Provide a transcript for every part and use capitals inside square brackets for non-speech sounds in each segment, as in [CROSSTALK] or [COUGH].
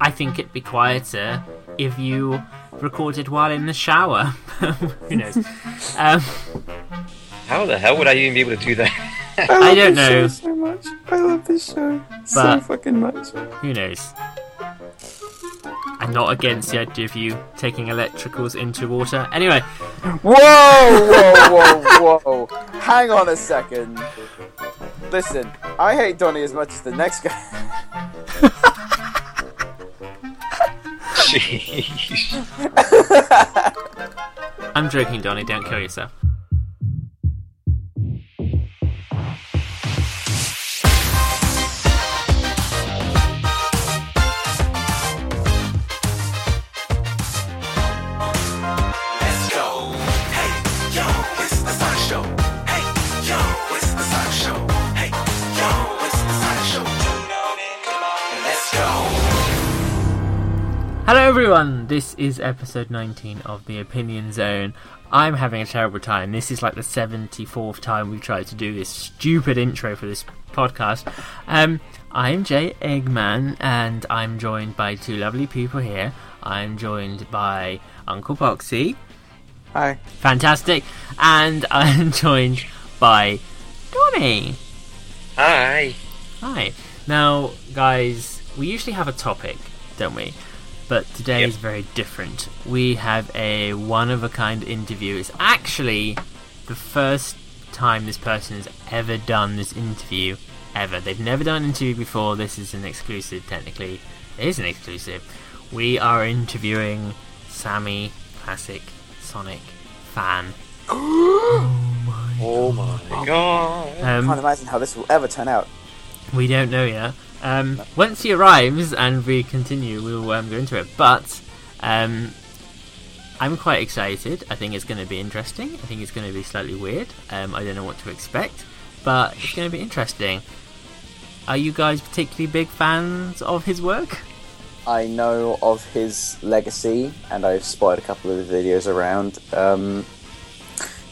I think it'd be quieter if you recorded while in the shower. [LAUGHS] Who knows? Um, How the hell would I even be able to do that? I don't know. so much. I love this show so But- fucking much. Who knows? I'm not against the idea of you taking electricals into water. Anyway, Whoa, whoa, whoa, whoa! Hang on a second. Listen, I hate Donnie as much as the next guy. [LAUGHS] Jeez. I'm joking, Donnie. Don't kill yourself. Hello, everyone. This is episode 19 of the Opinion Zone. I'm having a terrible time. This is like the 74th time we've tried to do this stupid intro for this podcast. Um, I'm Jay Eggman, and I'm joined by two lovely people here. I'm joined by Uncle Poxy. Hi. Fantastic. And [LAUGHS] I'm joined by Donny. Hi. Hi. Now, guys, we usually have a topic, don't we? But today Yep. is very different. We have a one of a kind interview. It's actually the first time this person has ever done this interview ever. They've never done an interview before. This is an exclusive, technically. It is an exclusive. We are interviewing Sammy Classic Sonic fan. [GASPS] Oh my god. I Um, can't imagine how this will ever turn out. We don't know yet. Um, once he arrives and we continue, we'll um, go into it. But um, I'm quite excited. I think it's going to be interesting. I think it's going to be slightly weird. Um, I don't know what to expect, but it's going to be interesting. Are you guys particularly big fans of his work? I know of his legacy, and I've spotted a couple of the videos around. Um,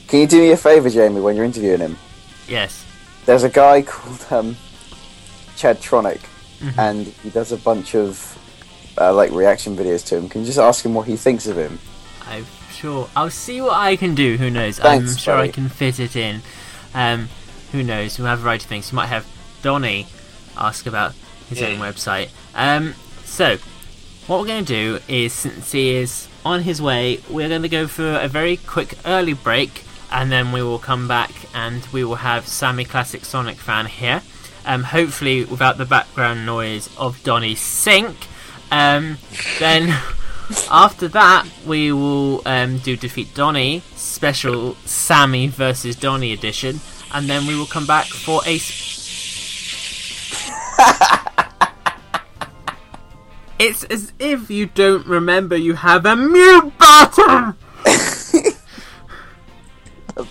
can you do me a favour, Jamie, when you're interviewing him? Yes. There's a guy called um, Chadtronic, Mhm. and he does a bunch of uh, like reaction videos to him. Can you just ask him what he thinks of him? I'm sure. I'll see what I can do. Who knows? Thanks, I'm sure I can fit it in. Um, who knows? We'll have a variety of things. You might have Donny ask about his own website. Um, so, what we're going to do is, since he is on his way, we're going to go for a very quick early break, and then we will come back and we will have Sammy Classic Sonic fan here. Um, hopefully, without the background noise of Donny's sink. Um, then. [LAUGHS] After that, we will um, do Defeat Donny special Sammy versus Donny edition, and then we will come back for a. s- [LAUGHS] it's as if you don't remember you have a mute button! [LAUGHS]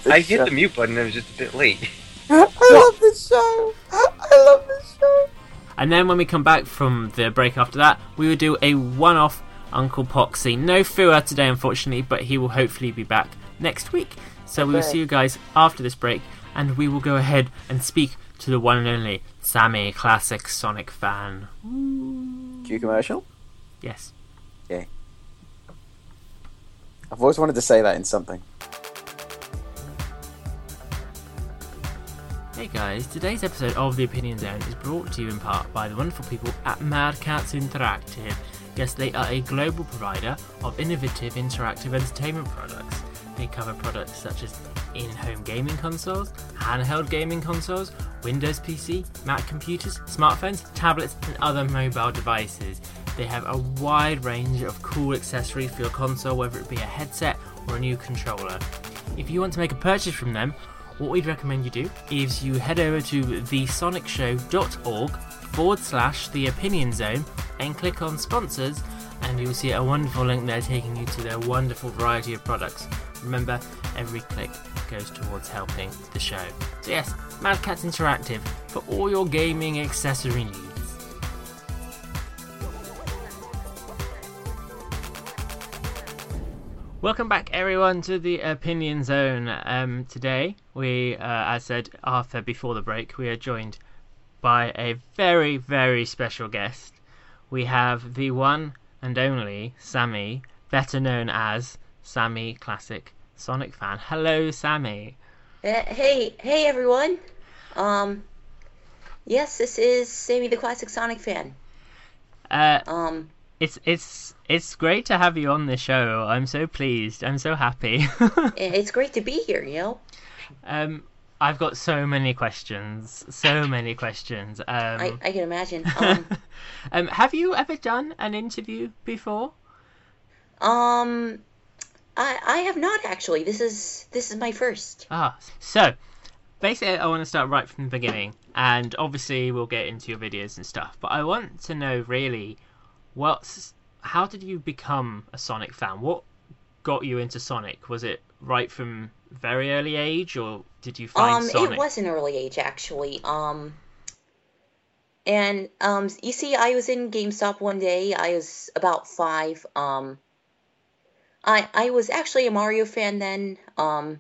I hit the mute button, I was just a bit late. I love this show. I love this show. And then when we come back from the break after that, we will do a one off Uncle Poxy. No Fua today, unfortunately, but he will hopefully be back next week. So we will see you guys after this break, and we will go ahead and speak to the one and only Sammy Classic Sonic fan. Cue commercial. Yes. Yeah. I've always wanted to say that in something. Hey guys, today's episode of The Opinion Zone is brought to you in part by the wonderful people at Mad Catz Interactive. Yes, they are a global provider of innovative interactive entertainment products. They cover products such as in home gaming consoles, handheld gaming consoles, Windows PC, Mac computers, smartphones, tablets, and other mobile devices. They have a wide range of cool accessories for your console, whether it be a headset or a new controller. If you want to make a purchase from them, what we'd recommend you do is you head over to thesonicshow.org forward slash the opinion zone and click on sponsors and you'll see a wonderful link there taking you to their wonderful variety of products. Remember, every click goes towards helping the show. So yes, Mad Catz Interactive for all your gaming accessory needs. Welcome back, everyone, to the Opinion Zone. Um, today, we, uh, as said Arthur before the break, we are joined by a very, very special guest. we have the one and only Sammy, better known as Sammy Classic Sonic Fan. Hello, Sammy. Uh, hey, hey everyone. Um, yes, this is Sammy the Classic Sonic fan. Uh, Um, it's it's it's great to have you on the show. I'm so pleased. I'm so happy. [LAUGHS] it's great to be here, you know? um, I've got so many questions. So many questions. Um, I, I can imagine. [LAUGHS] Um, um, have you ever done an interview before? um, I, I have not actually. This is, this is my first. Ah, so basically, I want to start right from the beginning, and obviously, we'll get into your videos and stuff. But I want to know really, what's how did you become a Sonic fan? What got you into Sonic? Was it right from very early age, or did you find Um, Sonic? it was an early age actually. Um, and um, you see, I was in GameStop one day. I was about five. Um, I I was actually a Mario fan then. Um,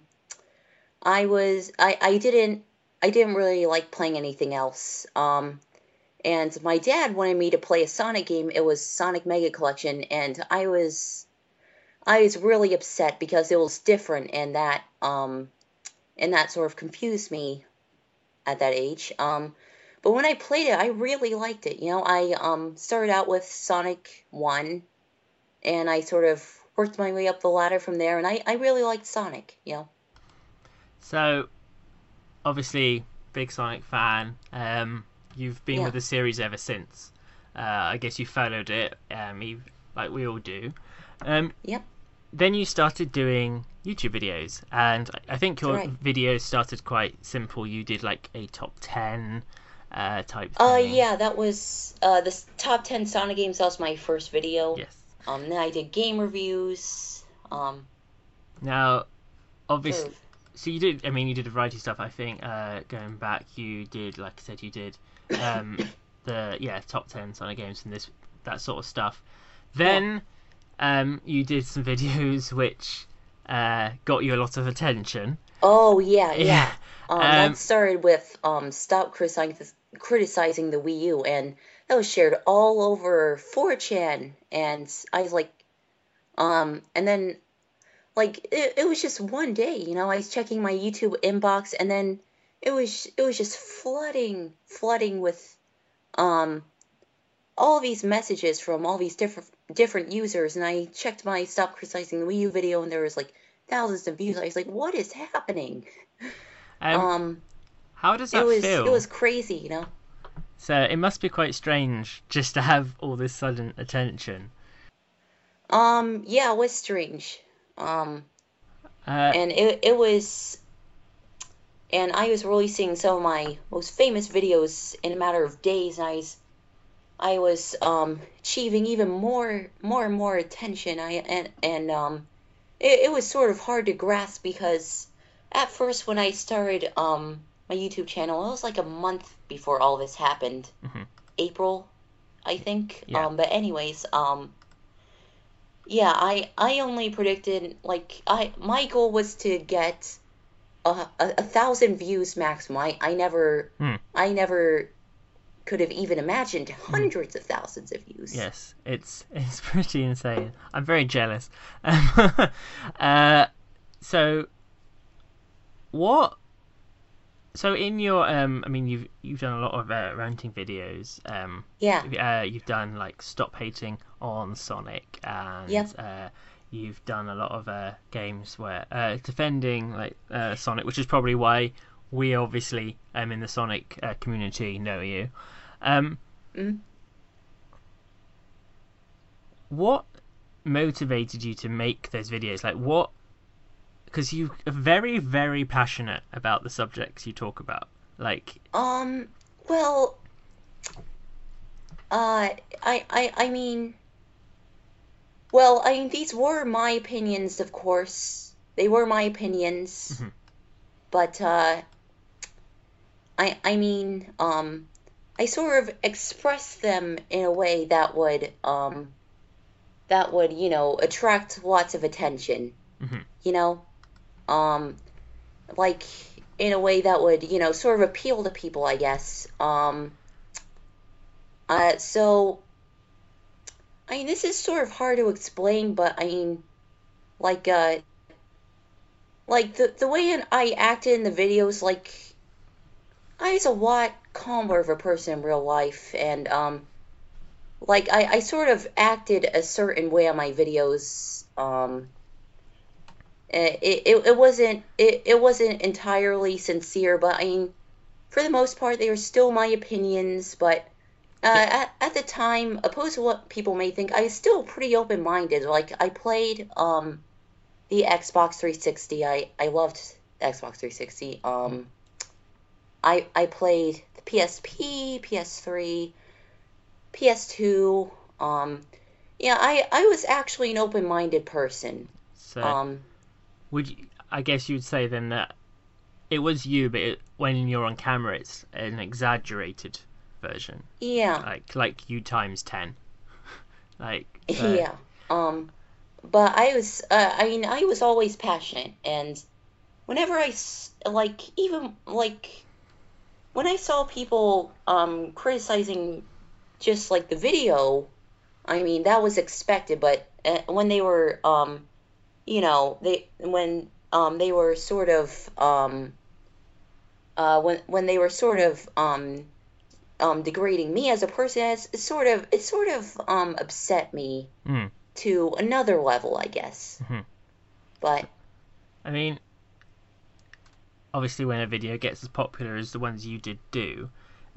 I was I I didn't I didn't really like playing anything else. Um, and my dad wanted me to play a Sonic game. It was Sonic Mega Collection, and I was I was really upset because it was different, and that um and that sort of confused me at that age. Um, but when I played it, I really liked it. You know, I um started out with Sonic One, and I sort of worked my way up the ladder from there, and I I really liked Sonic. You know. So, obviously, big Sonic fan. Um, you've been Yeah. with the series ever since. Uh, I guess you followed it, um, like we all do. Um, Yep. Then you started doing YouTube videos, and I- I think your right. videos started quite simple. You did like a top ten uh, type. Oh Uh, yeah, that was uh the top ten Sonic games. That was my first video. Yes. Um, then I did game reviews. Um, Now, obviously, so you did. I mean, you did a variety of stuff. I think uh, going back, you did, like I said, you did um, [COUGHS] the yeah top ten Sonic games and this that sort of stuff. Then um, you did some videos which uh, got you a lot of attention. Oh yeah, [LAUGHS] yeah. Yeah. Um, Um, that started with um, stop criticizing criticizing the Wii U, and that was shared all over 4chan, and I was like, um, and then like it, it was just one day, you know, I was checking my YouTube inbox, and then it was it was just flooding flooding with um all these messages from all these different different users, and I checked my stop criticizing the Wii U video, and there was like thousands of views. I was like, what is happening? Um, Um, how does that it was feel? it was crazy, you know. So it must be quite strange just to have all this sudden attention. Um, yeah, it was strange. Um, Uh, and it it was, and I was releasing some of my most famous videos in a matter of days, and I was, I was um achieving even more more and more attention. I and and um, it it was sort of hard to grasp because at first when I started um my YouTube channel, it was like a month before all this happened. Mhm. April, I think. Yeah. Um, but anyways, um, yeah, I I only predicted like I my goal was to get a a, a thousand views maximum. I I never Hmm. I never could have even imagined hundreds of thousands of views. Yes, it's [LAUGHS] it's pretty insane. I'm very jealous. Um, [LAUGHS] uh, so, what? So in your um, I mean you've you've done a lot of uh, ranting videos. Um, Yeah. uh, you've done like stop hating on Sonic, and Yep. You've done a lot of uh, games where uh, defending like uh, Sonic, which is probably why we obviously um in the Sonic uh, community know you. Um, Mhm. What motivated you to make those videos? Like what? Because you are very very passionate about the subjects you talk about. Like Um. Well. Uh. I. I. I mean. Well, I mean, these were my opinions, of course. They were my opinions. Mhm. But, uh. I. I mean, um. I sort of expressed them in a way that would, um. That would, you know, attract lots of attention. Mhm. You know? Um. Like, in a way that would, you know, sort of appeal to people, I guess. Um, uh, so, I mean, this is sort of hard to explain, but I mean, like, uh, like the the way I acted in the videos, like, I was a lot calmer of a person in real life, and um, like I, I sort of acted a certain way on my videos. Um, eh, it, it, it wasn't it, it wasn't entirely sincere, but I mean, for the most part, they were still my opinions. But uh, at, at the time, opposed to what people may think, I was still pretty open minded. Like I played um, the Xbox 360. I I loved Xbox 360. Um, I I played the PSP, PS3, PS2. Um, yeah, I I was actually an open minded person. So Um, would you, I guess you'd say then that it was you, but it, when you're on camera, it's an exaggerated version, yeah. like like you times ten. [LAUGHS] like [LAUGHS] uh, Yeah. Um, but I was, uh, I mean, I was always passionate, and whenever I like, even like, when I saw people um criticizing just like the video, I mean, that was expected. But uh, when they were, um, you know, they when um they were sort of um uh when when they were sort of um um degrading me as a person, it's sort of it sort of um upset me Mm. to another level, I guess. Mhm. But I mean, obviously, when a video gets as popular as the ones you did do,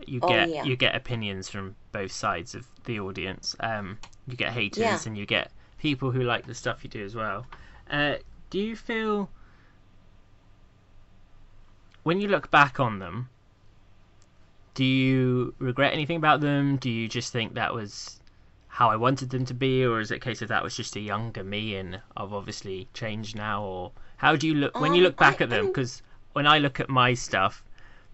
you Oh, get yeah. you get opinions from both sides of the audience. Um, you get haters Yeah. and you get people who like the stuff you do as well. Uh, do you feel when you look back on them? Do you regret anything about them? Do you just think that was how I wanted them to be, or is it a case of that was just a younger me and I've obviously changed now? Or how do you look when you Um, look back I- at them? Because when I look at my stuff,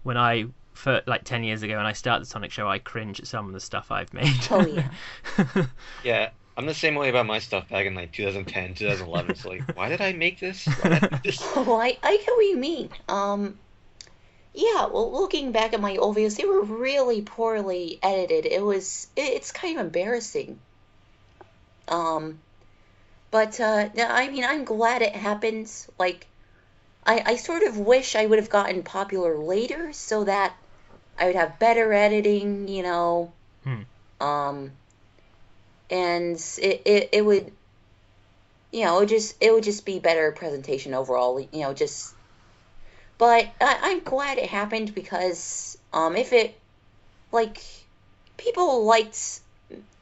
when I for like ten years ago when I start the Sonic Show, I cringe at some of the stuff I've made. [LAUGHS] Oh, yeah. [LAUGHS] Yeah, I'm the same way about my stuff back in like 2010, 2011. It's like, why did I make this? Why did I do this? [LAUGHS] Oh, I, I get what you mean. Um, yeah, well, looking back at my old videos, they were really poorly edited. It was, it, it's kind of embarrassing. Um, but, uh, I mean, I'm glad it happened. Like, I, I sort of wish I would have gotten popular later so that I would have better editing, you know. Hmm. Um, and it, it, it would, you know, it would just it would just be better presentation overall. You know, just. But I, I'm glad it happened because um, if it, like, people liked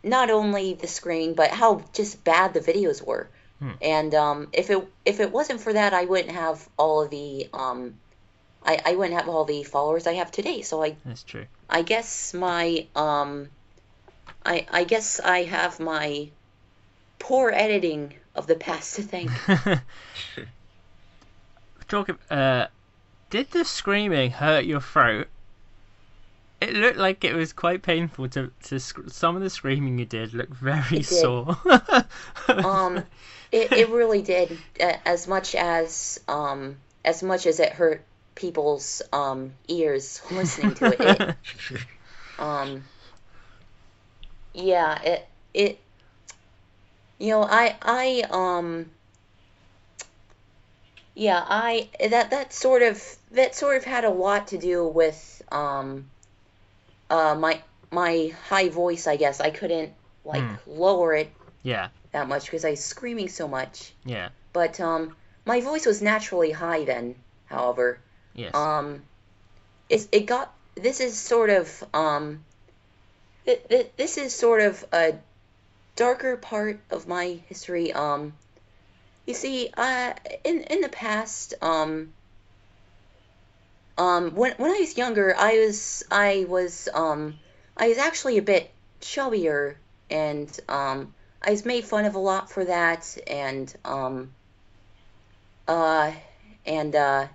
not only the screen but how just bad the videos were, Hmm. and um, if it if it wasn't for that, I wouldn't have all of the um, I, I wouldn't have all the followers I have today. So I That's true. I guess my um I I guess I have my poor editing of the past to thank. [LAUGHS] Talk. Uh, did the screaming hurt your throat? It looked like it was quite painful to to some of the screaming you did looked very did. sore. [LAUGHS] Um it, it really did as much as um as much as it hurt people's um ears listening to it. it [LAUGHS] um yeah, it it you know, I I um yeah, I that that sort of that sort of had a lot to do with um uh my my high voice, I guess. I couldn't like Hmm. lower it yeah, that much because I was screaming so much. yeah, But um my voice was naturally high then, however. yes. Um, it's it got this is sort of um, th- th- this is sort of a darker part of my history. Um, you see, uh, in in the past, um, um, when when I was younger, I was I was um, I was actually a bit chubbier, and um, I was made fun of a lot for that, and um, uh, and uh.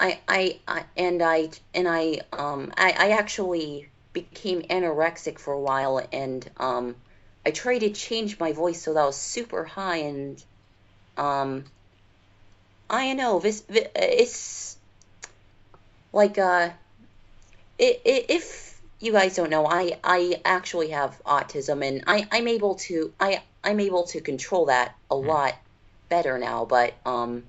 I, I, I and I and I um I, I actually became anorexic for a while and um I tried to change my voice so that was super high and um I know this it's like uh it, it if you guys don't know, I I actually have autism, and I I'm able to I I'm able to control that a lot better now. But um,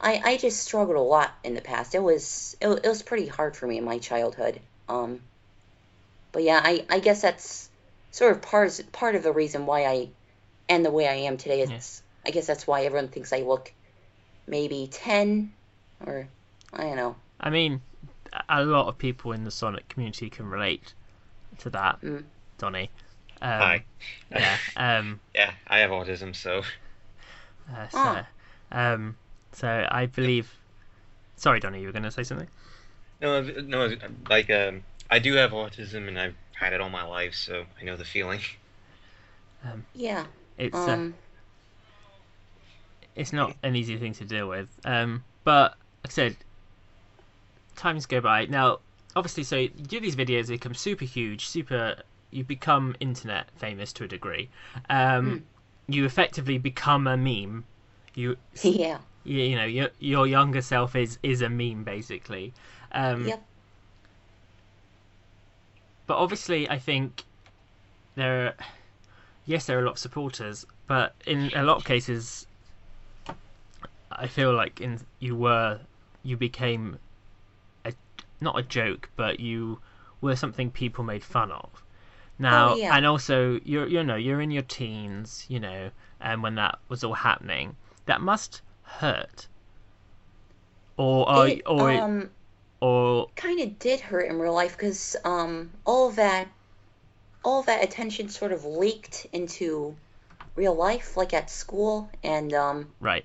I I just struggled a lot in the past. It was it, it was pretty hard for me in my childhood. Um, but yeah, I I guess that's sort of part part of the reason why I am the way I am today. It's I guess that's why everyone thinks I look maybe ten or I don't know. I mean, a lot of people in the Sonic community can relate to that, Mm. Donny. Um, Hi. Yeah. [LAUGHS] Um, Yeah, I have autism, so uh, so, Ah. um, so I believe. Sorry, Donny, you were going to say something. no, no, like um, I do have autism, and I've had it all my life, so I know the feeling. Yeah. It's uh, Um. It's not an easy thing to deal with. Um, but like I said, times go by. Now, obviously, so you do these videos, they become super huge, super. You become internet famous to a degree. Um, You effectively become a meme. You, [LAUGHS] Yeah. you, you know, your your younger self is is a meme basically. Um, Yep. But obviously, I think there, are, yes, there are a lot of supporters, but in a lot of [LAUGHS] cases, I feel like in you were, you became, a not a joke, but you were something people made fun of. Now, Oh, yeah. and also you're you know you're in your teens, you know, and when that was all happening, that must hurt. Or are, It, or it- um or kind of did hurt in real life because um all that all that attention sort of leaked into real life like at school and um right.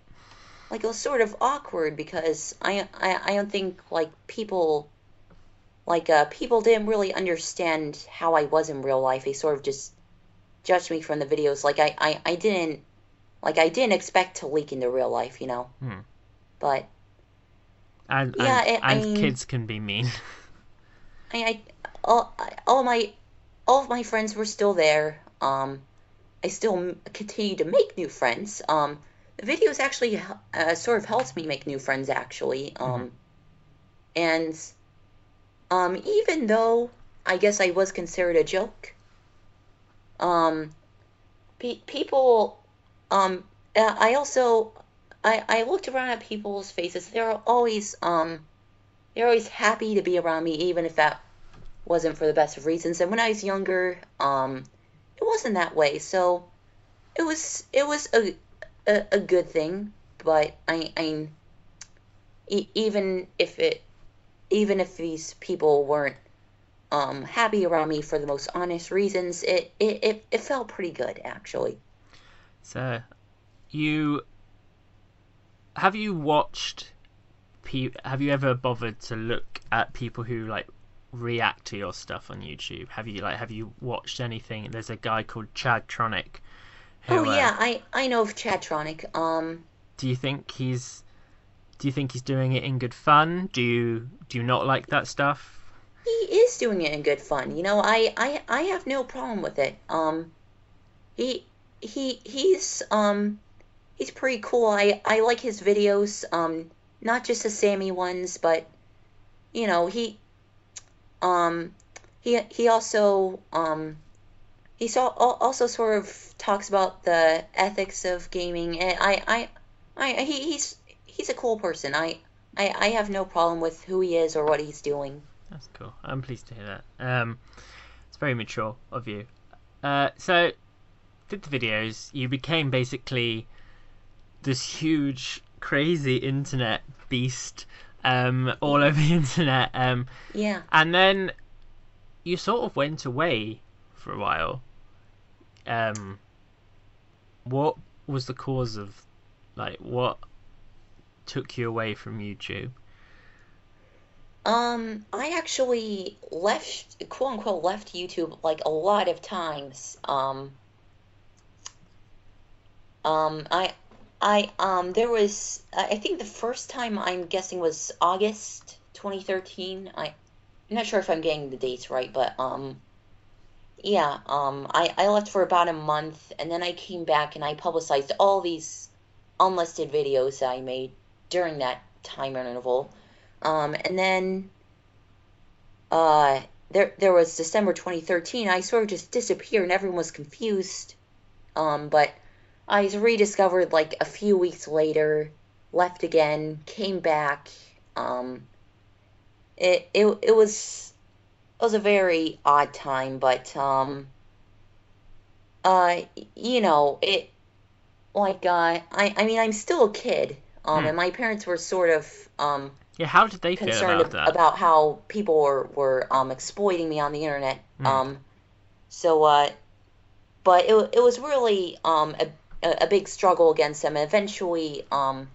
Like it was sort of awkward because I I, I don't think like people like uh people didn't really understand how I was in real life. They sort of just judged me from the videos. Like I I, I didn't like I didn't expect to leak into real life, you know. Hmm. But And Yeah, and, I mean- kids can be mean. [LAUGHS] I, I all all my all of my friends were still there. Um, I still continue to make new friends. Um, videos actually uh, sort of helped me make new friends actually. Um, and um, even though I guess I was considered a joke, um, pe- people, um, uh, I also I I looked around at people's faces. They're always um they're always happy to be around me, even if that wasn't for the best of reasons. And when I was younger, um, it wasn't that way. So it was it was a a, a good thing. But I I e- even if it even if these people weren't um happy around me for the most honest reasons, it it it, it felt pretty good actually. So, you have you watched? Have you ever bothered to look at people who like react to your stuff on YouTube? Have you like have you watched anything? There's a guy called Chadtronic. Who, Oh uh, yeah, I I know of Chadtronic. Um. do you think he's? Do you think he's doing it in good fun? Do you do you not like that stuff? he is doing it in good fun. You know, I, I, I have no problem with it. Um, he, he, he's, um, he's pretty cool. I, I like his videos. Um, not just the Sammy ones, but, you know, he, um, he, he also, um, he so, also sort of talks about the ethics of gaming, and I, I, I, he, he's, he's a cool person. I, I, I have no problem with who he is or what he's doing. That's cool. I'm pleased to hear that. Um, it's very mature of you. Uh, so, did the videos. You became basically this huge, crazy internet beast um, all over the [LAUGHS] internet. Um, Yeah. and then you sort of went away for a while. Um, what was the cause of, like, what took you away from YouTube? Um, I actually left, quote unquote, left YouTube like a lot of times. Um, um, I, I, um, there was, I think the first time I'm guessing was August 2013. I, I'm not sure if I'm getting the dates right, but, um, yeah, um, I, I left for about a month and then I came back and I publicized all these unlisted videos that I made during that time interval. Um, and then, uh, there there was December 2013. I sort of just disappeared and everyone was confused. Um, but I was rediscovered like a few weeks later, left again, came back. Um, it it it was it was a very odd time, but um, uh, you know it like uh, I I mean I'm still a kid. Um, Hmm. and my parents were sort of um Yeah, how did they feel concerned about ab- that? how people were, were um, exploiting me on the internet. Mm. Um, so, uh, but it, it was really um, a, a a big struggle against them. And eventually, um,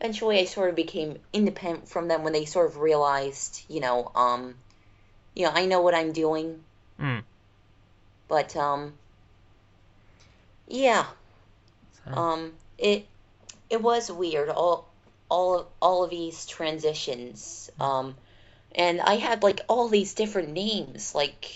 eventually, I sort of became independent from them when they sort of realized, you know, um, you know, I know what I'm doing. Mm. But um, yeah, So- um, it it was weird. All all of, all of these transitions. Um, and I had like all these different names. Like,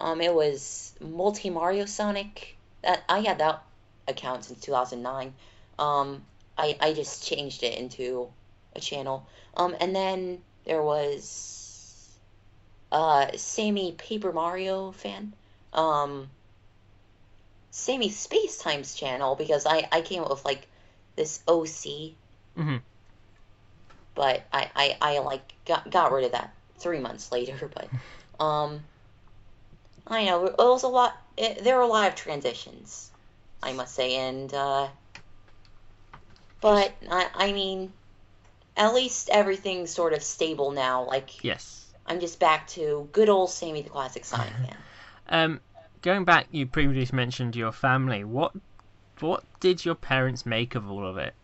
um, it was Multi Mario Sonic. That I had that account since 2009. Um, I I just changed it into a channel. Um, and then there was uh Sammy Paper Mario fan. Um. Sammy Space Times channel because I, I came up with like this OC, Mhm. but I, I, I like got, got rid of that three months later. [LAUGHS] But um, I know it was a lot. It, there were a lot of transitions, I must say, and uh, but I I mean, at least everything's sort of stable now. Like Yes. I'm just back to good old Sammy the Classic Sonic [LAUGHS] fan. Um, going back, you previously mentioned your family. What what did your parents make of all of it?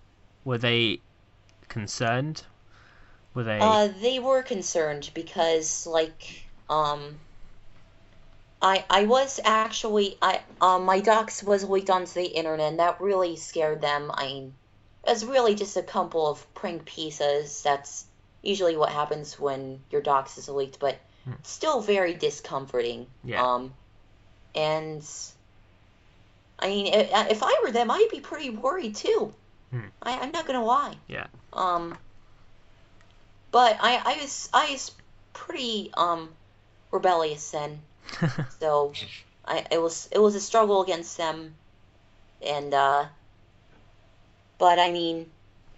Were they concerned? Were they? Uh, they were concerned because, like, um, I I was actually I um my dox was leaked onto the internet, and that really scared them. I mean, it was really just a couple of prank pieces. That's usually what happens when your dox is leaked, but Hmm. still very discomforting. Yeah. Um, and I mean, if I were them, I'd be pretty worried too. Hmm. I, I'm not gonna lie. Yeah. Um. But I, I was, I was pretty um rebellious then, [LAUGHS] so I, it was, it was a struggle against them, and uh. But I mean,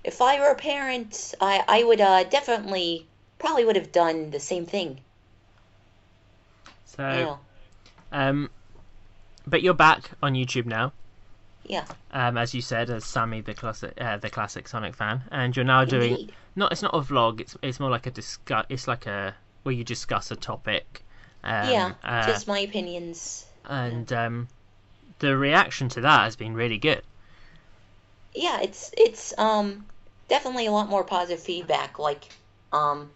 if I were a parent, I, I would uh definitely probably would have done the same thing. so, know. um, but you're back on YouTube now. Yeah. Um, as you said, as Sammy, the classic, uh, the classic Sonic fan, and you're now doing Indeed. not. It's not a vlog. It's it's more like a discuss. It's like a where you discuss a topic. Um, yeah. uh, just my opinions. and um, the reaction to that has been really good. yeah, it's it's um definitely a lot more positive feedback. Like um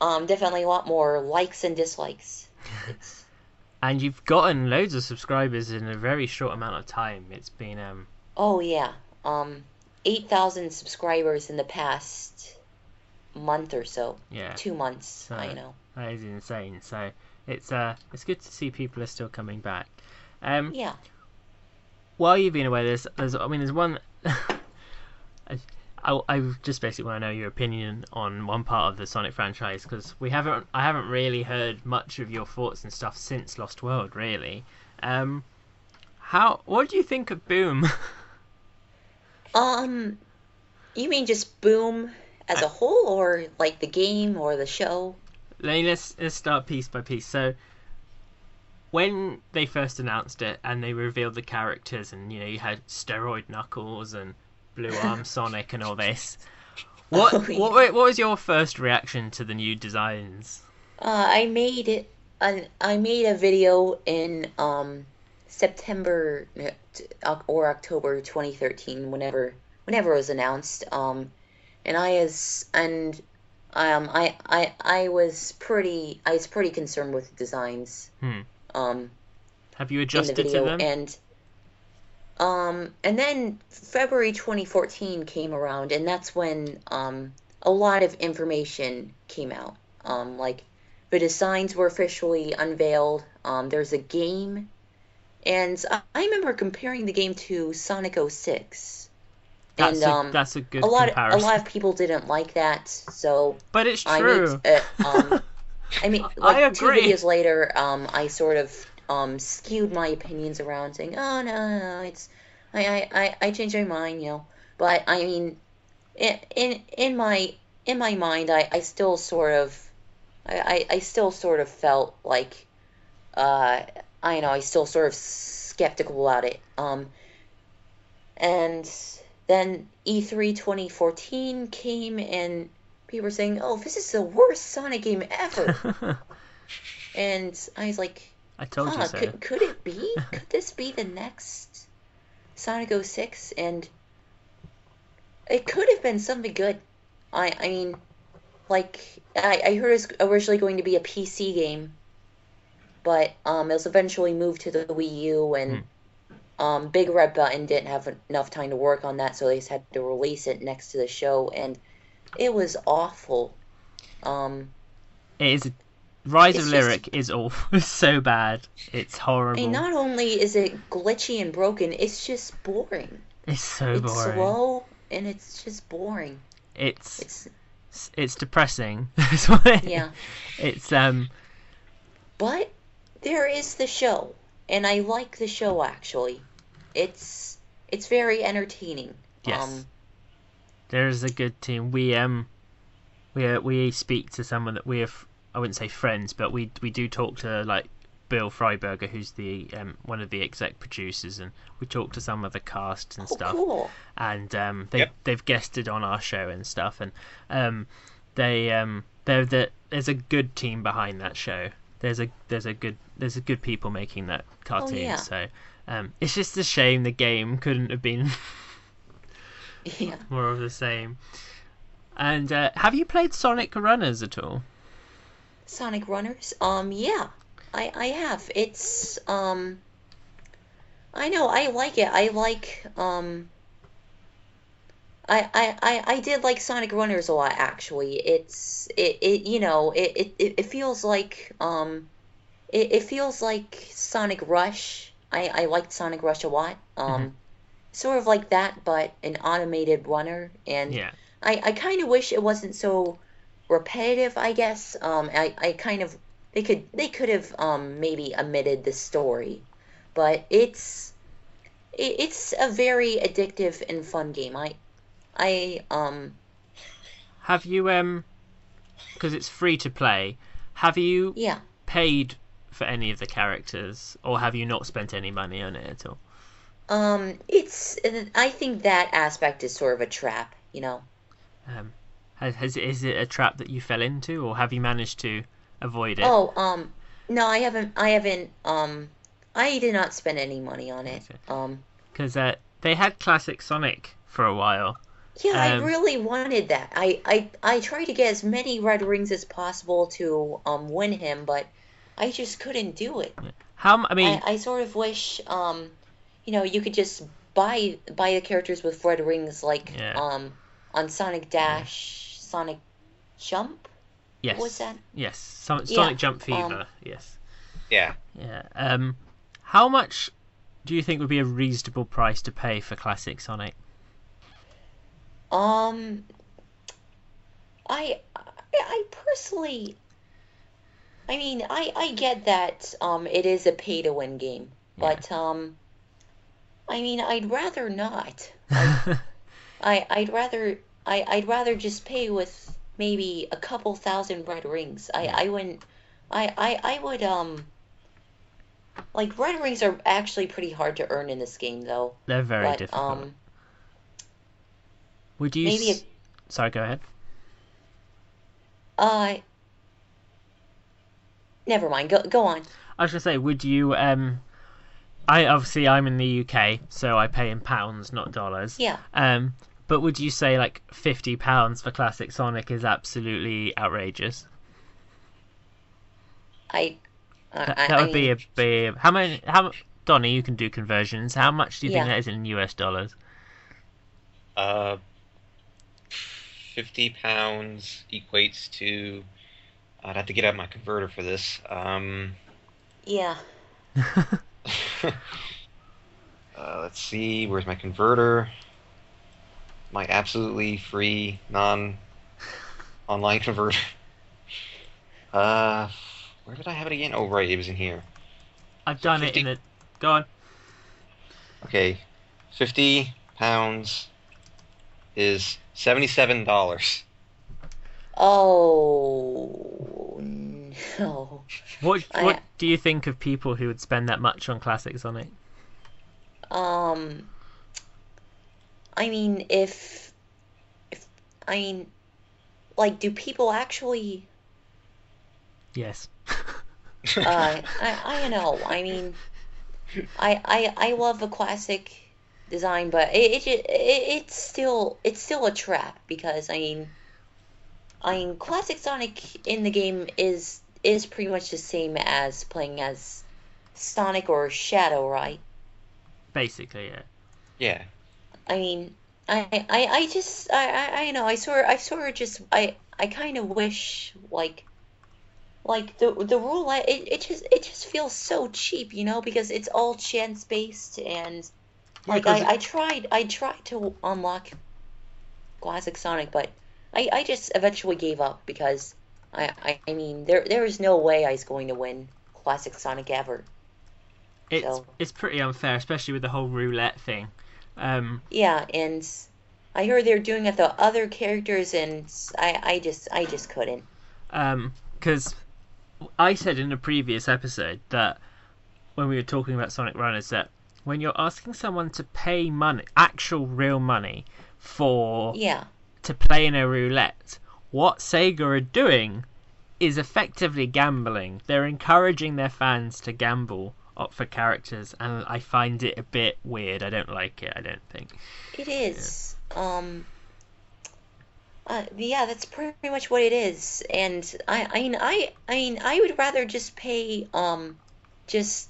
um definitely a lot more likes and dislikes. It's [LAUGHS] And you've gotten loads of subscribers in a very short amount of time. It's been um oh yeah um eight thousand subscribers in the past month or so. yeah, Two months. I So- know. that is insane. So it's uh it's good to see people are still coming back. Um, Yeah. while you've been away, there's, there's I mean, there's one. [LAUGHS] I, I, I just basically want to know your opinion on one part of the Sonic franchise because we haven't, I haven't really heard much of your thoughts and stuff since Lost World, really. Um, how, what do you think of Boom? [LAUGHS] Um, you mean just Boom as a whole, or like the game or the show? Let's let's start piece by piece. So, when they first announced it and they revealed the characters, and you know you had steroid Knuckles and Blue Arm Sonic and all this, [LAUGHS] what Oh, what yeah. wa- what was your first reaction to the new designs? Uh, I made it. An, I made a video in um September uh, or October 2013, whenever whenever it was announced. Um, and I was and um I I I was pretty I was pretty concerned with the designs. Hmm. Um, Have you in the adjusted to them? and um and then February 2014 came around and that's when um a lot of information came out. Um like the designs were officially unveiled. Um there's a game. And I, I remember comparing the game to Sonic 06 That's and a, um that's a good a lot comparison. a lot of people didn't like that so but it's I true. uh, um I mean, [LAUGHS] I like two videos later, um, I sort of um skewed my opinions around, saying, "Oh no, no, no it's I, I, I, I changed my mind, you know." But I mean, in in in my in my mind, I, I still sort of, I, I, I still sort of felt like, uh, I know, I still sort of skeptical about it. Um, and then E E3 2014 came and people were saying, "Oh, this is the worst Sonic game ever." [LAUGHS] and I was like, I told you so. could, could it be? [LAUGHS] could this be the next Sonic 06? And it could have been something good. I I mean, like I, I heard it was originally going to be a PC game, but um, it was eventually moved to the Wii U, and um, Big Red Button didn't have enough time to work on that, so they just had to release it next to the show, and it was awful. Um, It is. Rise It's of just- Lyric is awful. [LAUGHS] It's so bad. It's horrible. I mean, not only is it glitchy and broken, it's just boring. It's so it's boring. slow and it's just boring. It's It's it's depressing. [LAUGHS] It- yeah, It's um. but there is the show, and I like the show actually. It's it's very entertaining. Yes. Um, There's a good team. We um, we uh, we speak to someone that we have. I wouldn't say friends, but we we do talk to like Bill Freiberger, who's the um one of the exec producers, and we talk to some of the cast and oh, stuff. cool. and um, they Yep. they've guested on our show and stuff, and um, they um, they're the, there's a good team behind that show. There's a there's a good there's a good people making that cartoon. yeah. So um, it's just a shame the game couldn't have been [LAUGHS] Yeah. more of the same. And uh, have you played Sonic Runners at all? Sonic Runners? Um, yeah, I I have. It's um, I know I like it. I like um, I I I, I did like Sonic Runners a lot actually. It's it, it you know it, it, it feels like um, it, it feels like Sonic Rush. I I liked Sonic Rush a lot. Um, sort of like that, but an automated runner and. Yeah. I, I kind of wish it wasn't so repetitive. I guess um, I, I kind of they could they could have um, maybe omitted the story, but it's it, it's a very addictive and fun game. I I um Have you um, because it's free to play. Have you yeah paid for any of the characters, or have you not spent any money on it at all? um it's I think that aspect is sort of a trap. You know. Um, has, has is it a trap that you fell into, or have you managed to avoid it? Oh um no I haven't I haven't um I did not spend any money on it. Okay. Um. Because uh, they had classic Sonic for a while. Yeah, I Um, really wanted that. I, I I tried to get as many red rings as possible to um win him, but I just couldn't do it. How I mean, I, I sort of wish um you know you could just buy buy the characters with red rings like Yeah. um on Sonic Dash, Sonic Jump. yes, was that? yes, Son- Yeah, Sonic Jump Fever. um, yes, Yeah. yeah. Um, how much do you think would be a reasonable price to pay for classic Sonic? Um, I, I, I personally, I mean, I, I get that um, it is a pay to win game, but um, I mean, I'd rather not. I, [LAUGHS] I I'd rather I I'd rather just pay with maybe a couple thousand red rings. I I wouldn't. I I I would um. Like red rings are actually pretty hard to earn in this game, though. They're very but difficult. um, would you? maybe s- Sorry, go ahead. uh. Never mind. Go go on. I was gonna say, would you? Um, I obviously I'm in the UK, so I pay in pounds, not dollars. Yeah. Um, but would you say like fifty pounds for classic Sonic is absolutely outrageous? I. I That, that I would be mean, a big. How many? How mu- Donny, you can do conversions. How much do you think that is in US dollars? Uh, fifty pounds equates to. I'd have to get out my converter for this. Um, Yeah. [LAUGHS] uh, let's see. Where's my converter? My absolutely free non online converter. Uh, where did I have it again? Oh, right, it was in here. I've done it 50. in a. Go on. Okay, fifty pounds is seventy-seven dollars. Oh no. What I- What do you think of people who would spend that much on classic Sonic? Um. I mean, if, if I mean, like, do people actually? Yes. [LAUGHS] Uh, I I don't know. I mean, I I I love the classic design, but it it, it it's still it's still a trap because I mean, I mean, classic Sonic in the game is is pretty much the same as playing as Sonic or Shadow, right? Basically, yeah. Yeah. I mean, I, I, I just, I, I, I know, I sort, I sort of just, I, I kind of wish, like, like the the roulette, it, it just, it just feels so cheap, you know, because it's all chance based, and Yeah, like 'cause I, I tried, I tried to unlock classic Sonic, but I, I just eventually gave up because I, I, I mean, there, there is no way I was going to win classic Sonic ever. It's So- it's pretty unfair, especially with the whole roulette thing. Um, Yeah, and I heard they're doing it to other characters, and I, I just, I just couldn't. because I said in a previous episode that when we were talking about Sonic Runners that when you're asking someone to pay money, actual real money, for Yeah, to play in a roulette, what Sega are doing is effectively gambling. They're encouraging their fans to gamble up for characters, and I find it a bit weird. I don't like it. I don't think. it is. Um. Uh, yeah, that's pretty much what it is, and I, I mean, I, I mean, I would rather just pay, um, just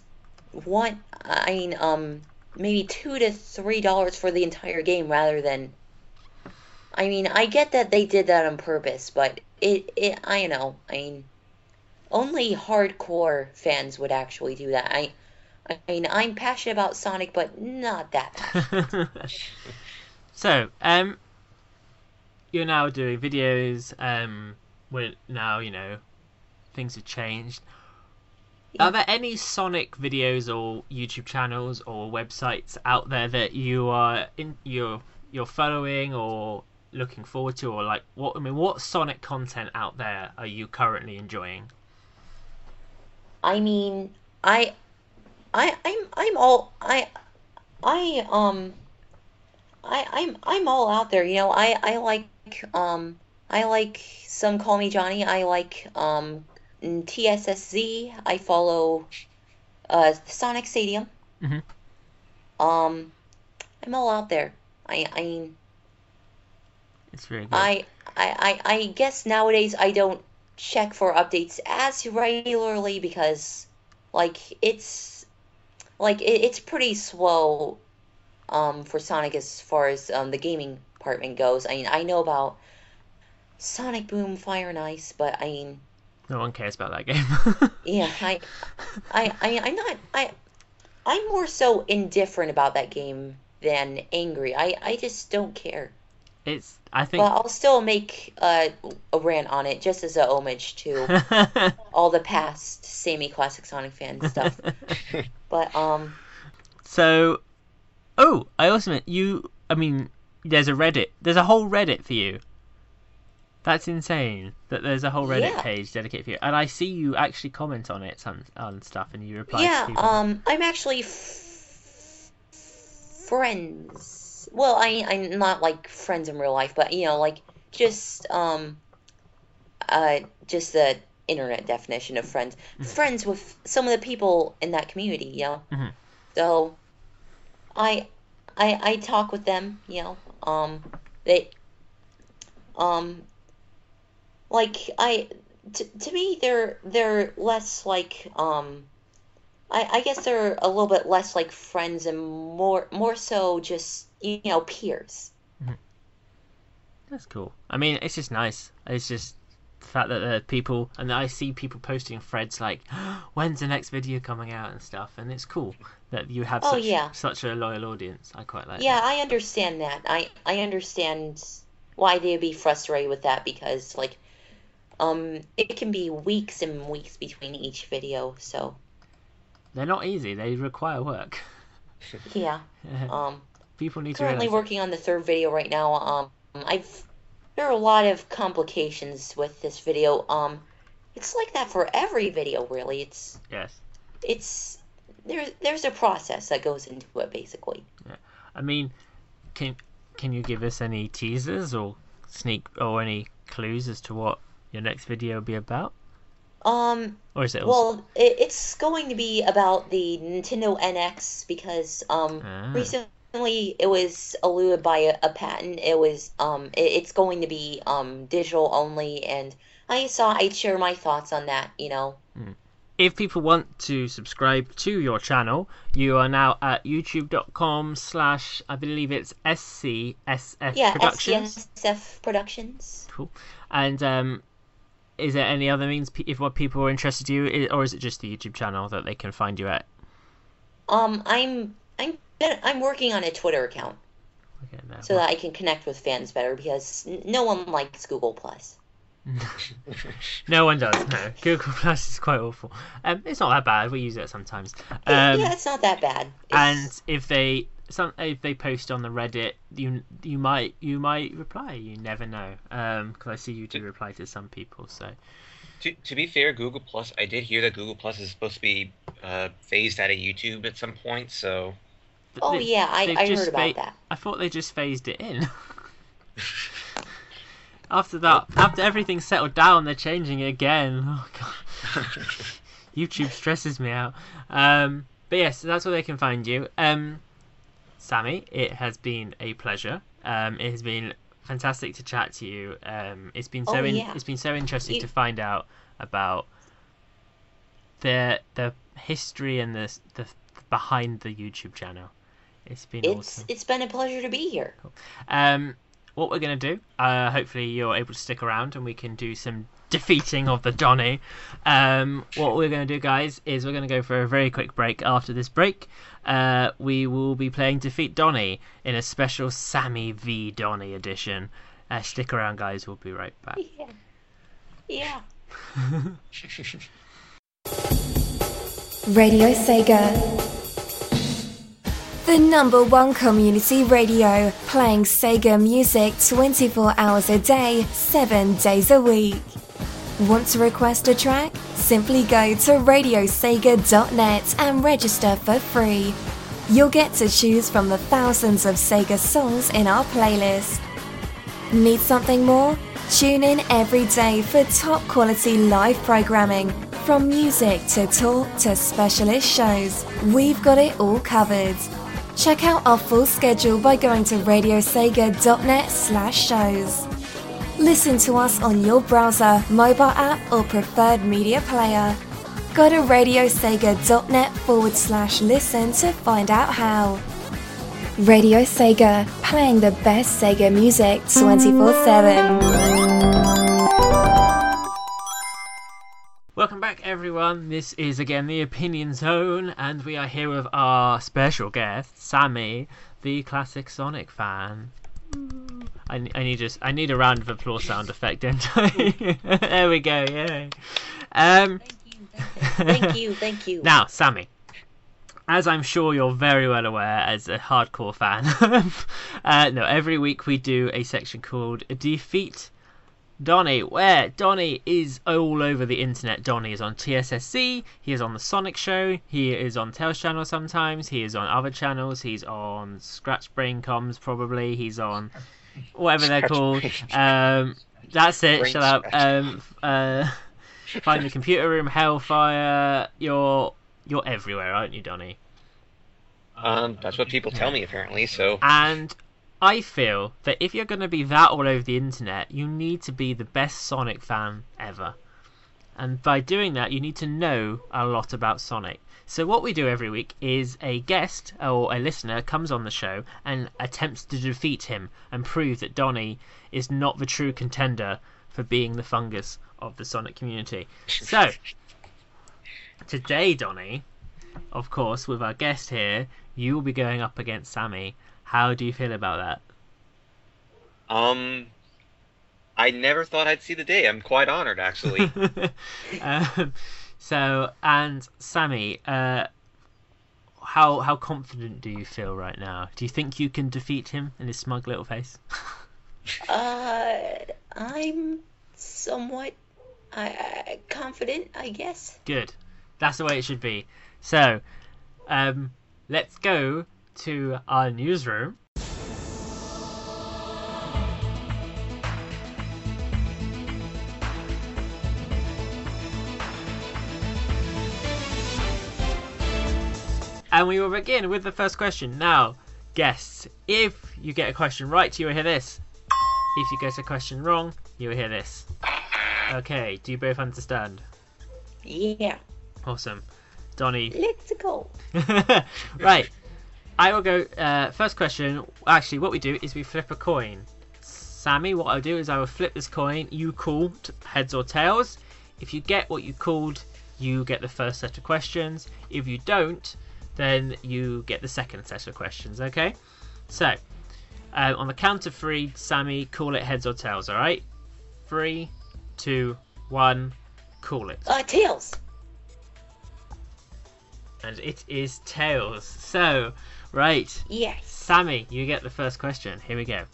one, I mean, um, maybe two to three dollars for the entire game rather than. I mean, I get that they did that on purpose, but it, it, I know, I mean, only hardcore fans would actually do that. I, I mean, I'm passionate about Sonic, but not that [LAUGHS] passionate. so, um, you're now doing videos. Um, we're now you know things have changed. Are there any Sonic videos or YouTube channels or websites out there that you are in you're you're following or looking forward to, or like what I mean, what Sonic content out there are you currently enjoying? I mean, I, I, I'm, I'm all, I, I, um, I, I'm, I'm all out there. You know, I, I like, um, I like some call me Johnny. I like, um, TSSZ. I follow, uh, Sonic Stadium. Mm-hmm. Um, I'm all out there. I, I mean, It's very good. I, I, I, I guess nowadays I don't check for updates as regularly because, like, it's like it, it's pretty slow, um, for Sonic as far as um the gaming department goes. I mean, I know about Sonic Boom, Fire and Ice, but I mean, no one cares about that game. [LAUGHS] yeah, I, I, I, I'm not, I, I'm more so indifferent about that game than angry. I, I just don't care. It's I think. But I'll still make uh, a rant on it just as a homage to [LAUGHS] all the past Sammy Classic Sonic fan stuff. [LAUGHS] But um, So, oh, I also meant you. I mean, there's a Reddit. There's a whole Reddit for you. That's insane. That there's a whole Reddit Yeah. page dedicated for you, and I see you actually comment on it on, on stuff, and you reply. to yeah, um, I'm actually f- friends. Well, I I'm not like friends in real life, but you know, like just um, uh, just the internet definition of friends. Friends with some of the people in that community, you know. Mhm. So, I, I I talk with them, you know. Um, they, um, like I to, to me they're they're less like um I, I guess they're a little bit less like friends and more more so just you know peers That's cool. I mean, it's just nice. It's just the fact that there are people, and I see people posting threads like, [GASPS] "When's the next video coming out?" and stuff, and it's cool that you have Oh, such yeah. such a loyal audience. I quite like. That. Yeah that. i understand that i i understand why they'd be frustrated with that because like um, it can be weeks and weeks between each video. So They're not easy. They require work. [LAUGHS] yeah. Um, People need to currently working on the third video right now. Um, I've there are a lot of complications with this video. Um, it's like that for every video, really. It's Yes. it's there. There's a process that goes into it, basically. Yeah. I mean, can can you give us any teasers or sneak or any clues as to what your next video will be about? Um, Or is it also well, it, it's going to be about the Nintendo NX because um, Ah. recently it was alluded by a, a patent. It was um, it, it's going to be um digital only, and I saw I'd share my thoughts on that. You know. if people want to subscribe to your channel, you are now at youtube.com slash I believe it's SCSF Yeah, Productions. SCSF Productions. Cool. And um, is there any other means if what people are interested in you, or is it just the YouTube channel that they can find you at? Um, I'm I'm I'm working on a Twitter account Okay, no. so that I can connect with fans better because no one likes Google Plus. [LAUGHS] no one does. No, [LAUGHS] Google Plus is quite awful. Um, it's not that bad. We use it sometimes. Um, yeah, it's not that bad. It's, and if they some if they post on the Reddit, you you might you might reply. You never know. Um, because I see you do reply to some people. So To, to be fair, Google Plus, I did hear that Google Plus is supposed to be uh, phased out of YouTube at some point. So oh they- yeah, I, I heard about fa- that. I thought they just phased it in. [LAUGHS] after that, after everything's settled down, they're changing it again. Oh god. [LAUGHS] [LAUGHS] YouTube stresses me out. Um, but yes, that's where they can find you. Um, Sammy, it has been a pleasure. Um, it has been fantastic to chat to you. Um, it's been so Oh, in, yeah. it's been so interesting You- to find out about the the history and the the behind the YouTube channel. It's been It's awesome. it's been a pleasure to be here. Um, what we're gonna do? Uh, hopefully you're able to stick around and we can do some defeating of the Donny. Um, what we're gonna do, guys, is we're gonna go for a very quick break. After this break, uh, we will be playing Defeat Donny in a special Sammy v Donny edition. Uh, stick around, guys. We'll be right back. Yeah. Yeah. Radio Sega. The number one community radio, playing Sega music 24 hours a day, 7 days a week. Want to request a track? Simply go to radiosega.net and register for free. You'll get to choose from the thousands of Sega songs in our playlist. Need something more? Tune in every day for top quality live programming, from music to talk to specialist shows. We've got it all covered. Check out our full schedule by going to radiosega.net slash shows. Listen to us on your browser, mobile app, or preferred media player. Go to radiosega.net forward slash listen to find out how. Radio Sega, playing the best Sega music 24 7. Welcome back, everyone. This is again the Opinion Zone, and we are here with our special guest, Sammy, the classic Sonic fan. I, I need just I need a round of applause sound effect, don't I? [LAUGHS] there we go. Yay. Um, Thank you. Thank you. [LAUGHS] now, Sammy, as I'm sure you're very well aware as a hardcore fan, [LAUGHS] uh, no, every week we do a section called Defeat Donny, where Donny is all over the internet. Donny is on TSSZ, he is on the Sonic Show, he is on Tails Channel sometimes, he is on other channels, he's on Scratch Brain Comms probably, he's on whatever they're Scratch called. Um, that's it, Brain shut up. Um, uh, find the computer room, Hellfire, you're, you're everywhere, aren't you, Donny? um, that's what people tell me apparently. So And I feel that if you're going to be that all over the internet, you need to be the best Sonic fan ever. And by doing that, you need to know a lot about Sonic. So, what we do every week is a guest or a listener comes on the show and attempts to defeat him and prove that Donny is not the true contender for being the fungus of the Sonic community. So, today, Donny, of course, with our guest here, you will be going up against Sammy. How do you feel about that? Um, I never thought I'd see the day. I'm quite honored, actually. [LAUGHS] um, so, and Sammy, uh, how how confident do you feel right now? Do you think you can defeat him in his smug little face? [LAUGHS] Uh, I'm somewhat uh, confident, I guess. Good. That's the way it should be. So, um, let's go to our newsroom. And we will begin with the first question. Now, guests, if you get a question right, you will hear this. If you get a question wrong, you will hear this. Okay, do you both understand? Yeah, Awesome. Donny. let's go. [LAUGHS] right. I will go. Uh, first question. Actually, what we do is we flip a coin. Sammy, what I'll do is I will flip this coin. You call heads or tails. If you get what you called, you get the first set of questions. If you don't, then you get the second set of questions. Okay. So, um, on the count of three, Sammy, call it heads or tails. All right. Three, two, one. Call it. Uh, tails. And it is tails. So, right. Yes. Sammy, you get the first question. Here we go.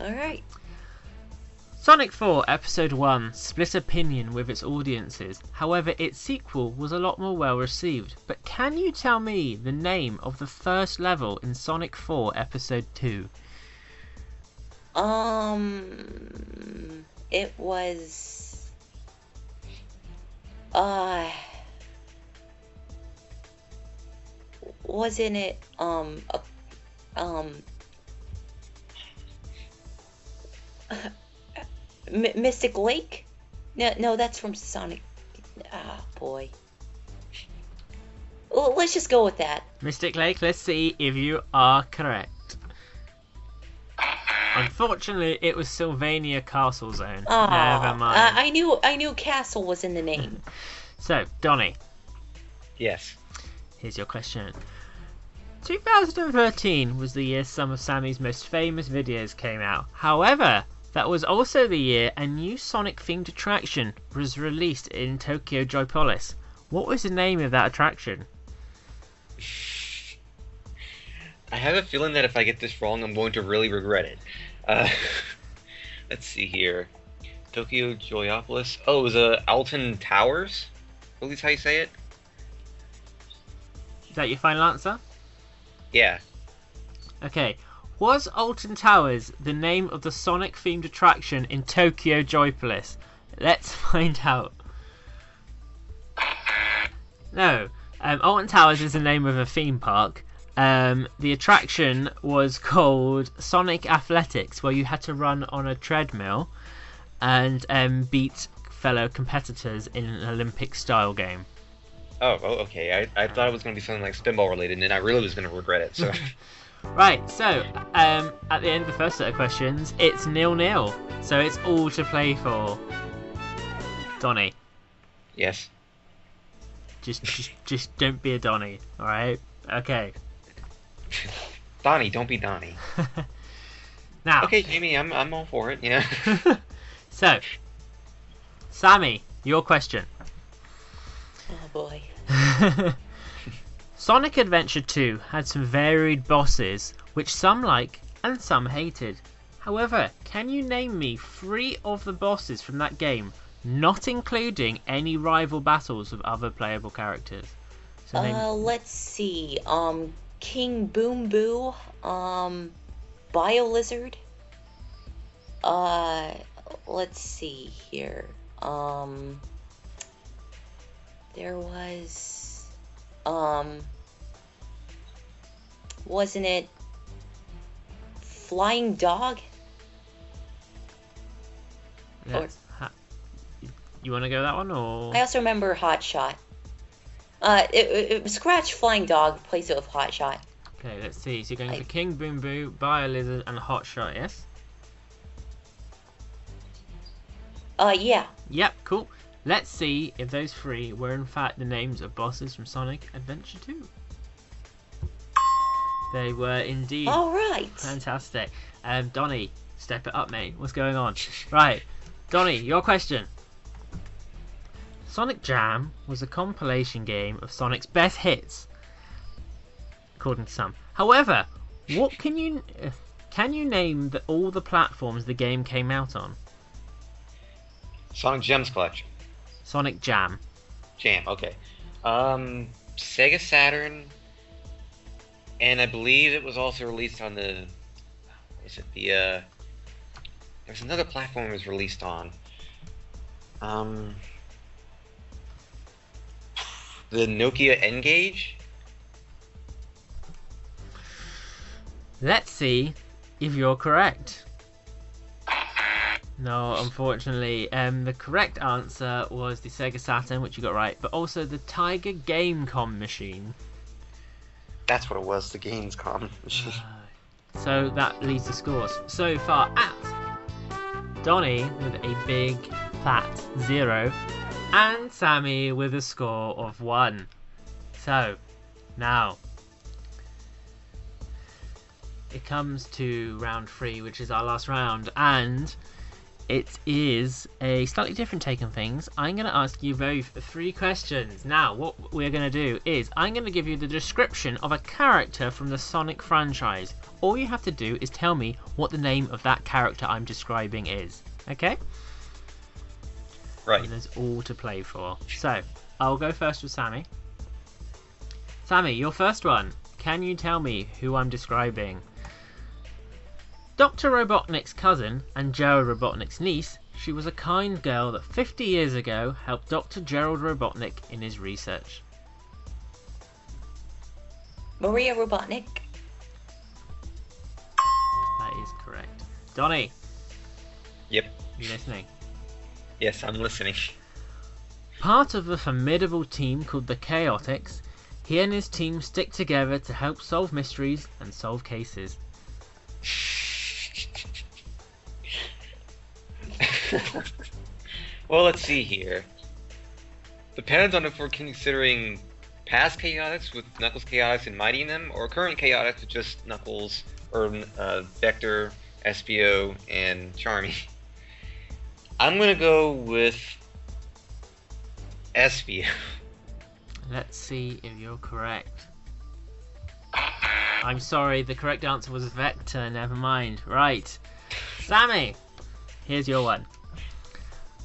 All right. Sonic 4 Episode 1 split opinion with its audiences. However, its sequel was a lot more well received. But can you tell me the name of the first level in Sonic 4 Episode 2? Um, it was. Uh. Wasn't it um a, um [LAUGHS] Mystic Lake? No, no, that's from Sonic. Ah, boy. Well, let's just go with that. Mystic Lake, let's see if you are correct. Unfortunately, it was Sylvania Castle Zone. Ah, Never mind. uh, I knew I knew Castle was in the name. [LAUGHS] So, Donny, yes. Here's your question. 2013 was the year some of Sammy's most famous videos came out. However, that was also the year a new Sonic themed attraction was released in Tokyo Joypolis. What was the name of that attraction? I have a feeling that if I get this wrong, I'm going to really regret it. Uh, [LAUGHS] let's see here. Tokyo Joyopolis. Oh, it was uh, Alton Towers? I believe how you say it? Is that your final answer? Yeah. Okay. Was Alton Towers the name of the Sonic themed attraction in Tokyo Joypolis? Let's [LAUGHS] find out. No. Um, Alton Towers is the name of a theme park. Um, the attraction was called Sonic Athletics, where you had to run on a treadmill and um, beat fellow competitors in an Olympic style game. Oh, oh okay. I, I thought it was going to be something like Spinball related, and I really was going to regret it. So, [LAUGHS] Right, so um, at the end of the first set of questions, it's nil nil. So it's all to play for. Donny, yes. just just just don't be a Donny, all right? Okay. [LAUGHS] Donnie, don't be Donnie. [LAUGHS] now, Okay, Jamie, I'm, I'm all for it. Yeah. so Sammy, your question. Oh boy. [LAUGHS] Sonic Adventure 2 had some varied bosses, which some like and some hated. However, can you name me three of the bosses from that game, not including any rival battles with other playable characters? So name- Uh, let's see. Um, King Boom Boo. Um, Bio Lizard. Uh, let's see here. Um, there was. Um, wasn't it Flying Dog? Let's ha- you want to go that one or? I also remember Hot Shot. Uh, it, it, Scratch Flying Dog replaced it with Hot Shot. Okay, let's see. So you're going I- for King Boom Boo, Bio Lizard, and Hot Shot, yes? Uh, yeah. Yep, cool. Let's see if those three were in fact the names of bosses from Sonic Adventure 2. They were indeed. All right. Fantastic. Um, Donny, Step it up, mate. What's going on? [LAUGHS] Right, Donny, your question. Sonic Jam was a compilation game of Sonic's best hits, according to some. However, what can you uh, can you name the, all the platforms the game came out on? Sonic Gems Collection. Sonic Jam. Jam, okay. Um, Sega Saturn, and I believe it was also released on the. Is it the? uh... There's another platform it was released on. Um, the Nokia N-Gage. Let's see if you're correct. No, unfortunately, um, the correct answer was the Sega Saturn, which you got right, but also the Tiger Gamecom machine. That's what it was. The Gamescom machine. [LAUGHS] So that leads the scores so far at Donny with a big fat zero, and Sammy with a score of one. So now it comes to round three, which is our last round, and it is a slightly different take on things. I'm going to ask you both three questions. Now, what we're going to do is I'm going to give you the description of a character from the Sonic franchise. All you have to do is tell me what the name of that character I'm describing is. Okay? Right. And there's all to play for. So, I'll go first with Sammy. Sammy, your first one. Can you tell me who I'm describing? Dr. Robotnik's cousin and Gerald Robotnik's niece, she was a kind girl that 50 years ago helped Dr. Gerald Robotnik in his research. Maria Robotnik. That is correct. Donny, Yep. you listening? Yes, I'm listening. Part of a formidable team called the Chaotix, he and his team stick together to help solve mysteries and solve cases. [LAUGHS] well, let's see here. Depends on if we're considering past Chaotix with Knuckles Chaotix and Mighty in them, or current Chaotix with just Knuckles, or uh, Vector, Espio, and Charmy. [LAUGHS] I'm gonna go with Espio. Let's see if you're correct. I'm sorry, the correct answer was Vector, never mind. Right. Sammy, here's your one.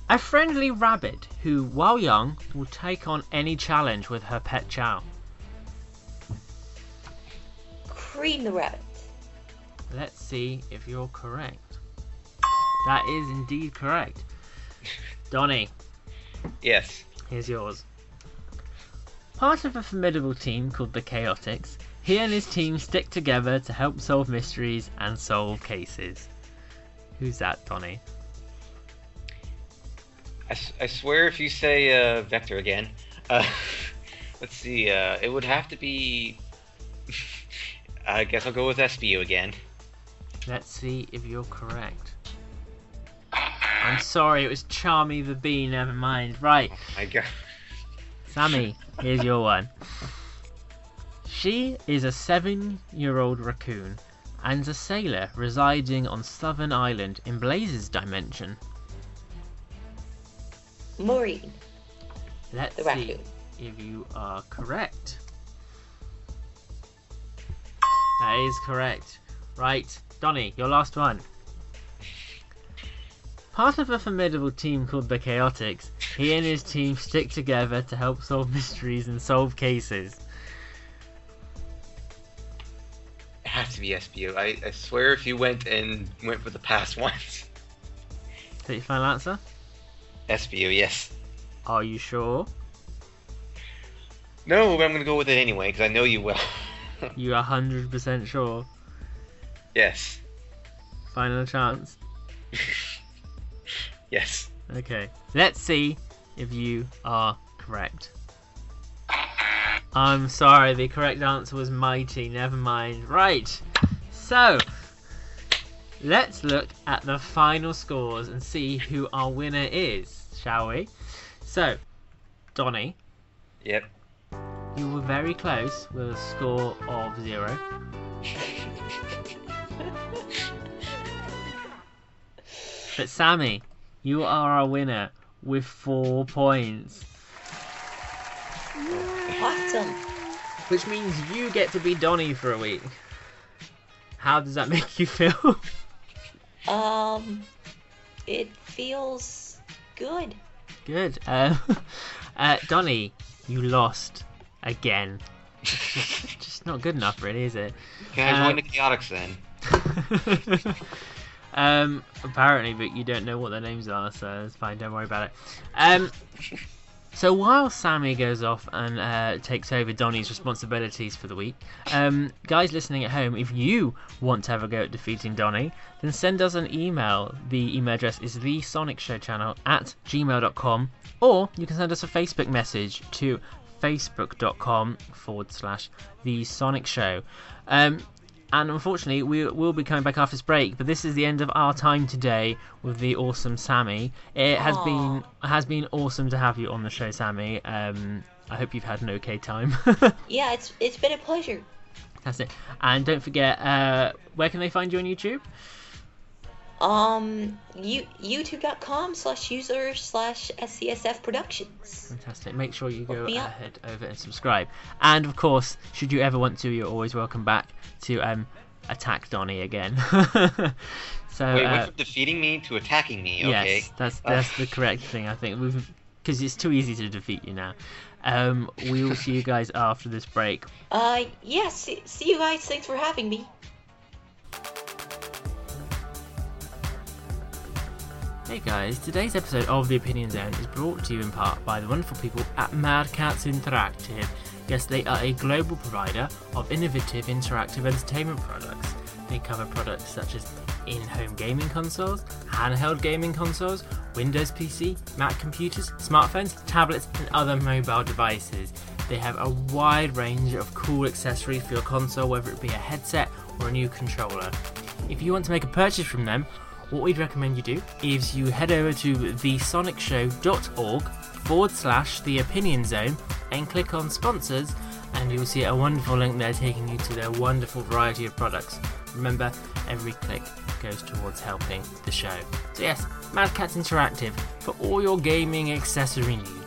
A friendly rabbit who, while young, will take on any challenge with her pet chow. Cream the rabbit. Let's see if you're correct. That is indeed correct. [LAUGHS] Donny, Yes. Here's yours. Part of a formidable team called the Chaotix, he and his team stick together to help solve mysteries and solve cases. Who's that, Donny? I swear if you say uh, Vector again, uh, [LAUGHS] let's see, uh, it would have to be. [LAUGHS] I guess I'll go with Espio again. Let's see if you're correct. I'm sorry, it was Charmy the Bee, never mind. Right, I got. Sammy, here's your one. She is a seven year old raccoon and a sailor residing on Southern Island in Blaze's dimension. Marine. Let's The see raccoon. if you are correct. That is correct. Right, Donny, your last one. Part of a formidable team called the Chaotix, he and his team stick together to help solve [LAUGHS] mysteries and solve cases. It has to be Espio. I, I swear if you went and went for the past ones. Is that your final answer? Espio, yes. Are you sure? No, but I'm gonna go with it anyway because I know you will. [LAUGHS] You are 100% sure? yes. Final chance? [LAUGHS] Yes. Okay, let's see if you are correct. I'm sorry, the correct answer was mighty, never mind. Right, so let's look at the final scores and see who our winner is, shall we? So, Donny, Yep. you were very close with a score of zero. But Sammy, you are our winner with four points, Awesome. which means you get to be Donny for a week. How does that make you feel? [LAUGHS] Um, it feels good. Good. Uh, [LAUGHS] uh, Donny, you lost again. Just, [LAUGHS] just not good enough, really, is it? Can I join the Chaotix then? um, apparently, but you don't know what their names are, so it's fine. Don't worry about it. Um, so while Sammy goes off and uh, takes over Donny's responsibilities for the week, um, guys listening at home, if you want to have a go at defeating Donny, then send us an email. The email address is the Sonic Show Channel at gmail.com, or you can send us a Facebook message to facebook.com forward slash the Sonic Show. Um, and unfortunately, we will be coming back after this break. But this is the end of our time today with the awesome Sammy. It has been has been awesome to have you on the show, Sammy. Um, I hope you've had an okay time. [LAUGHS] Yeah, it's it's been a pleasure. That's it. And don't forget, uh, where can they find you on YouTube? Um, you youtube.com slash user slash SCSF Productions. Fantastic. Make sure you go me up. ahead over and subscribe. And of course, should you ever want to, you're always welcome back to um, attack Donny again. [LAUGHS] so Wait, uh, went from defeating me to attacking me. Okay. Yes, that's that's the correct thing. I think we've because it's too easy to defeat you now. Um, we will see you guys after this break. Uh, yeah, see, see you guys. Thanks for having me. Hey guys, today's episode of The Opinion Zone is brought to you in part by the wonderful people at Mad Catz Interactive. Yes, they are a global provider of innovative interactive entertainment products. They cover products such as in home gaming consoles, handheld gaming consoles, Windows PC, Mac computers, smartphones, tablets, and other mobile devices. They have a wide range of cool accessories for your console, whether it be a headset or a new controller. If you want to make a purchase from them, what we'd recommend you do is you head over to thesonicshow.org forward slash the opinion zone and click on sponsors and you'll see a wonderful link there taking you to their wonderful variety of products. Remember, every click goes towards helping the show. So yes, Mad Catz Interactive for all your gaming accessory needs.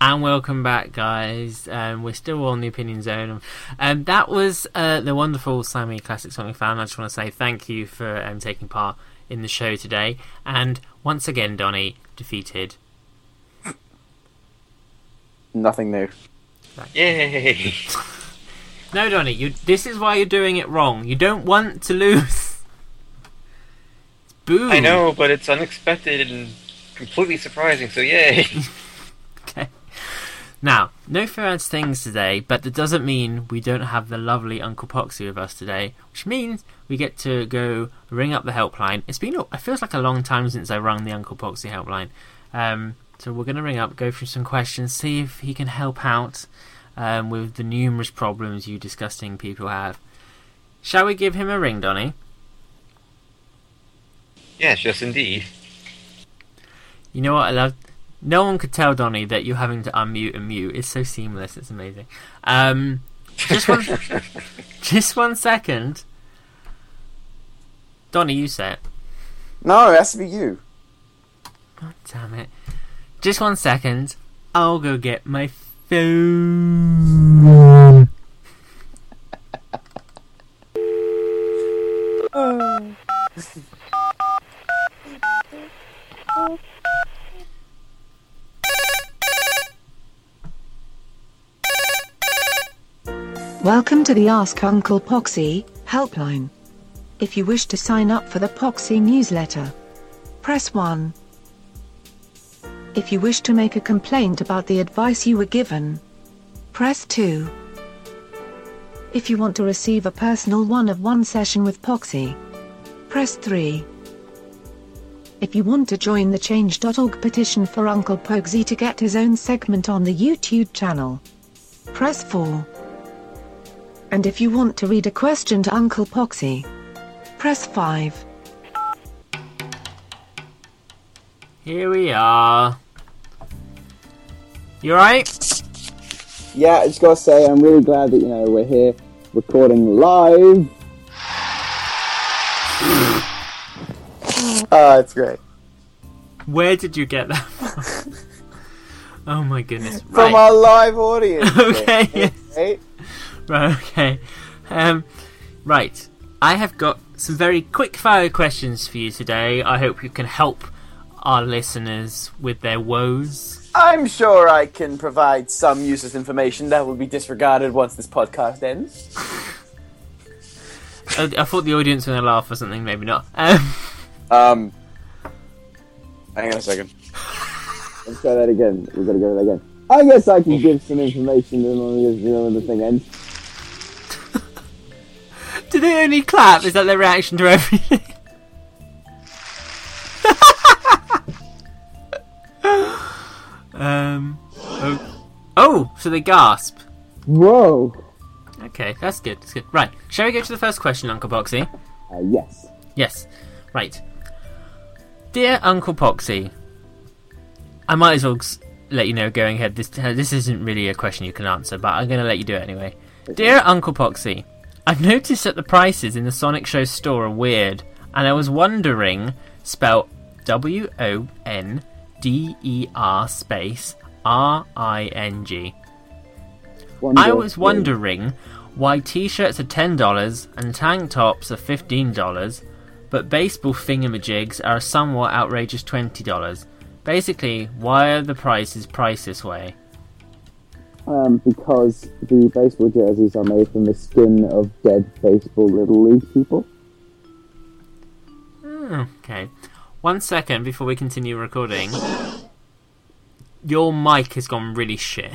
And welcome back, guys. Um, we're still on the opinion zone. Um, that was uh, the wonderful Sammy Classic Sonic fan. I just want to say thank you for um, taking part in the show today. And once again, Donny defeated. Nothing new. Yay! [LAUGHS] No, Donny, you. This is why you're doing it wrong. You don't want to lose. Boo! I know, but it's unexpected and completely surprising. So yay! [LAUGHS] Now, no fancy things today, but that doesn't mean we don't have the lovely Uncle Poxy with us today, which means we get to go ring up the helpline. It's been, it feels like a long time since I rung the Uncle Poxy helpline. Um, so we're going to ring up, go through some questions, see if he can help out um, with the numerous problems you disgusting people have. Shall we give him a ring, Donny? yes, yes, indeed. You know what I love? No one could tell Donny that you're having to unmute and mute. It's so seamless. It's amazing. Um, just one, [LAUGHS] just one second. Donny, you say it. No, it has to be you. God damn it. Just one second. I'll go get my phone. [LAUGHS] [LAUGHS] Welcome to the Ask Uncle Poxy helpline. If you wish to sign up for the Poxy newsletter, press 1. If you wish to make a complaint about the advice you were given, press 2. If you want to receive a personal one of one session with Poxy, press 3. If you want to join the Change.org petition for Uncle Poxy to get his own segment on the YouTube channel, press 4. And if you want to read a question to Uncle Poxy, press 5. Here we are. You alright? Yeah, I just gotta say, I'm really glad that you know we're here recording live. [SIGHS] Ah, it's great. Where did you get that from? [LAUGHS] oh my goodness. From Right. our live audience. [LAUGHS] Okay, yes. Right? Right, [LAUGHS] okay. Um, right. I have got some very quick fire questions for you today. I hope you can help our listeners with their woes. I'm sure I can provide some useless information that will be disregarded once this podcast ends. [LAUGHS] I, I thought the audience were going to laugh or something, maybe not. Um, Um, hang on a second. Let's try that again. We're gonna go that again. I guess I can give some information and when the- you know, when the thing ends. Do they only clap? Is that their reaction to everything? [LAUGHS] um. Oh, oh, so they gasp. Whoa. Okay, that's good. That's good. Right, shall we go to the first question, Uncle Poxy? Uh, yes. Yes. Right. Dear Uncle Poxy, I might as well let you know going ahead. This this isn't really a question you can answer, but I'm going to let you do it anyway. Dear Uncle Poxy, I've noticed that the prices in the Sonic Show store are weird, and I was wondering, spelt W O N D E R space R I N G. I was wondering why t-shirts are ten dollars and tank tops are fifteen dollars, but baseball thingamajigs are a somewhat outrageous twenty dollars. Basically, why are the prices priced this way? Um, because the baseball jerseys are made from the skin of dead baseball little league people. Okay, one second before we continue recording. Your mic has gone really shit.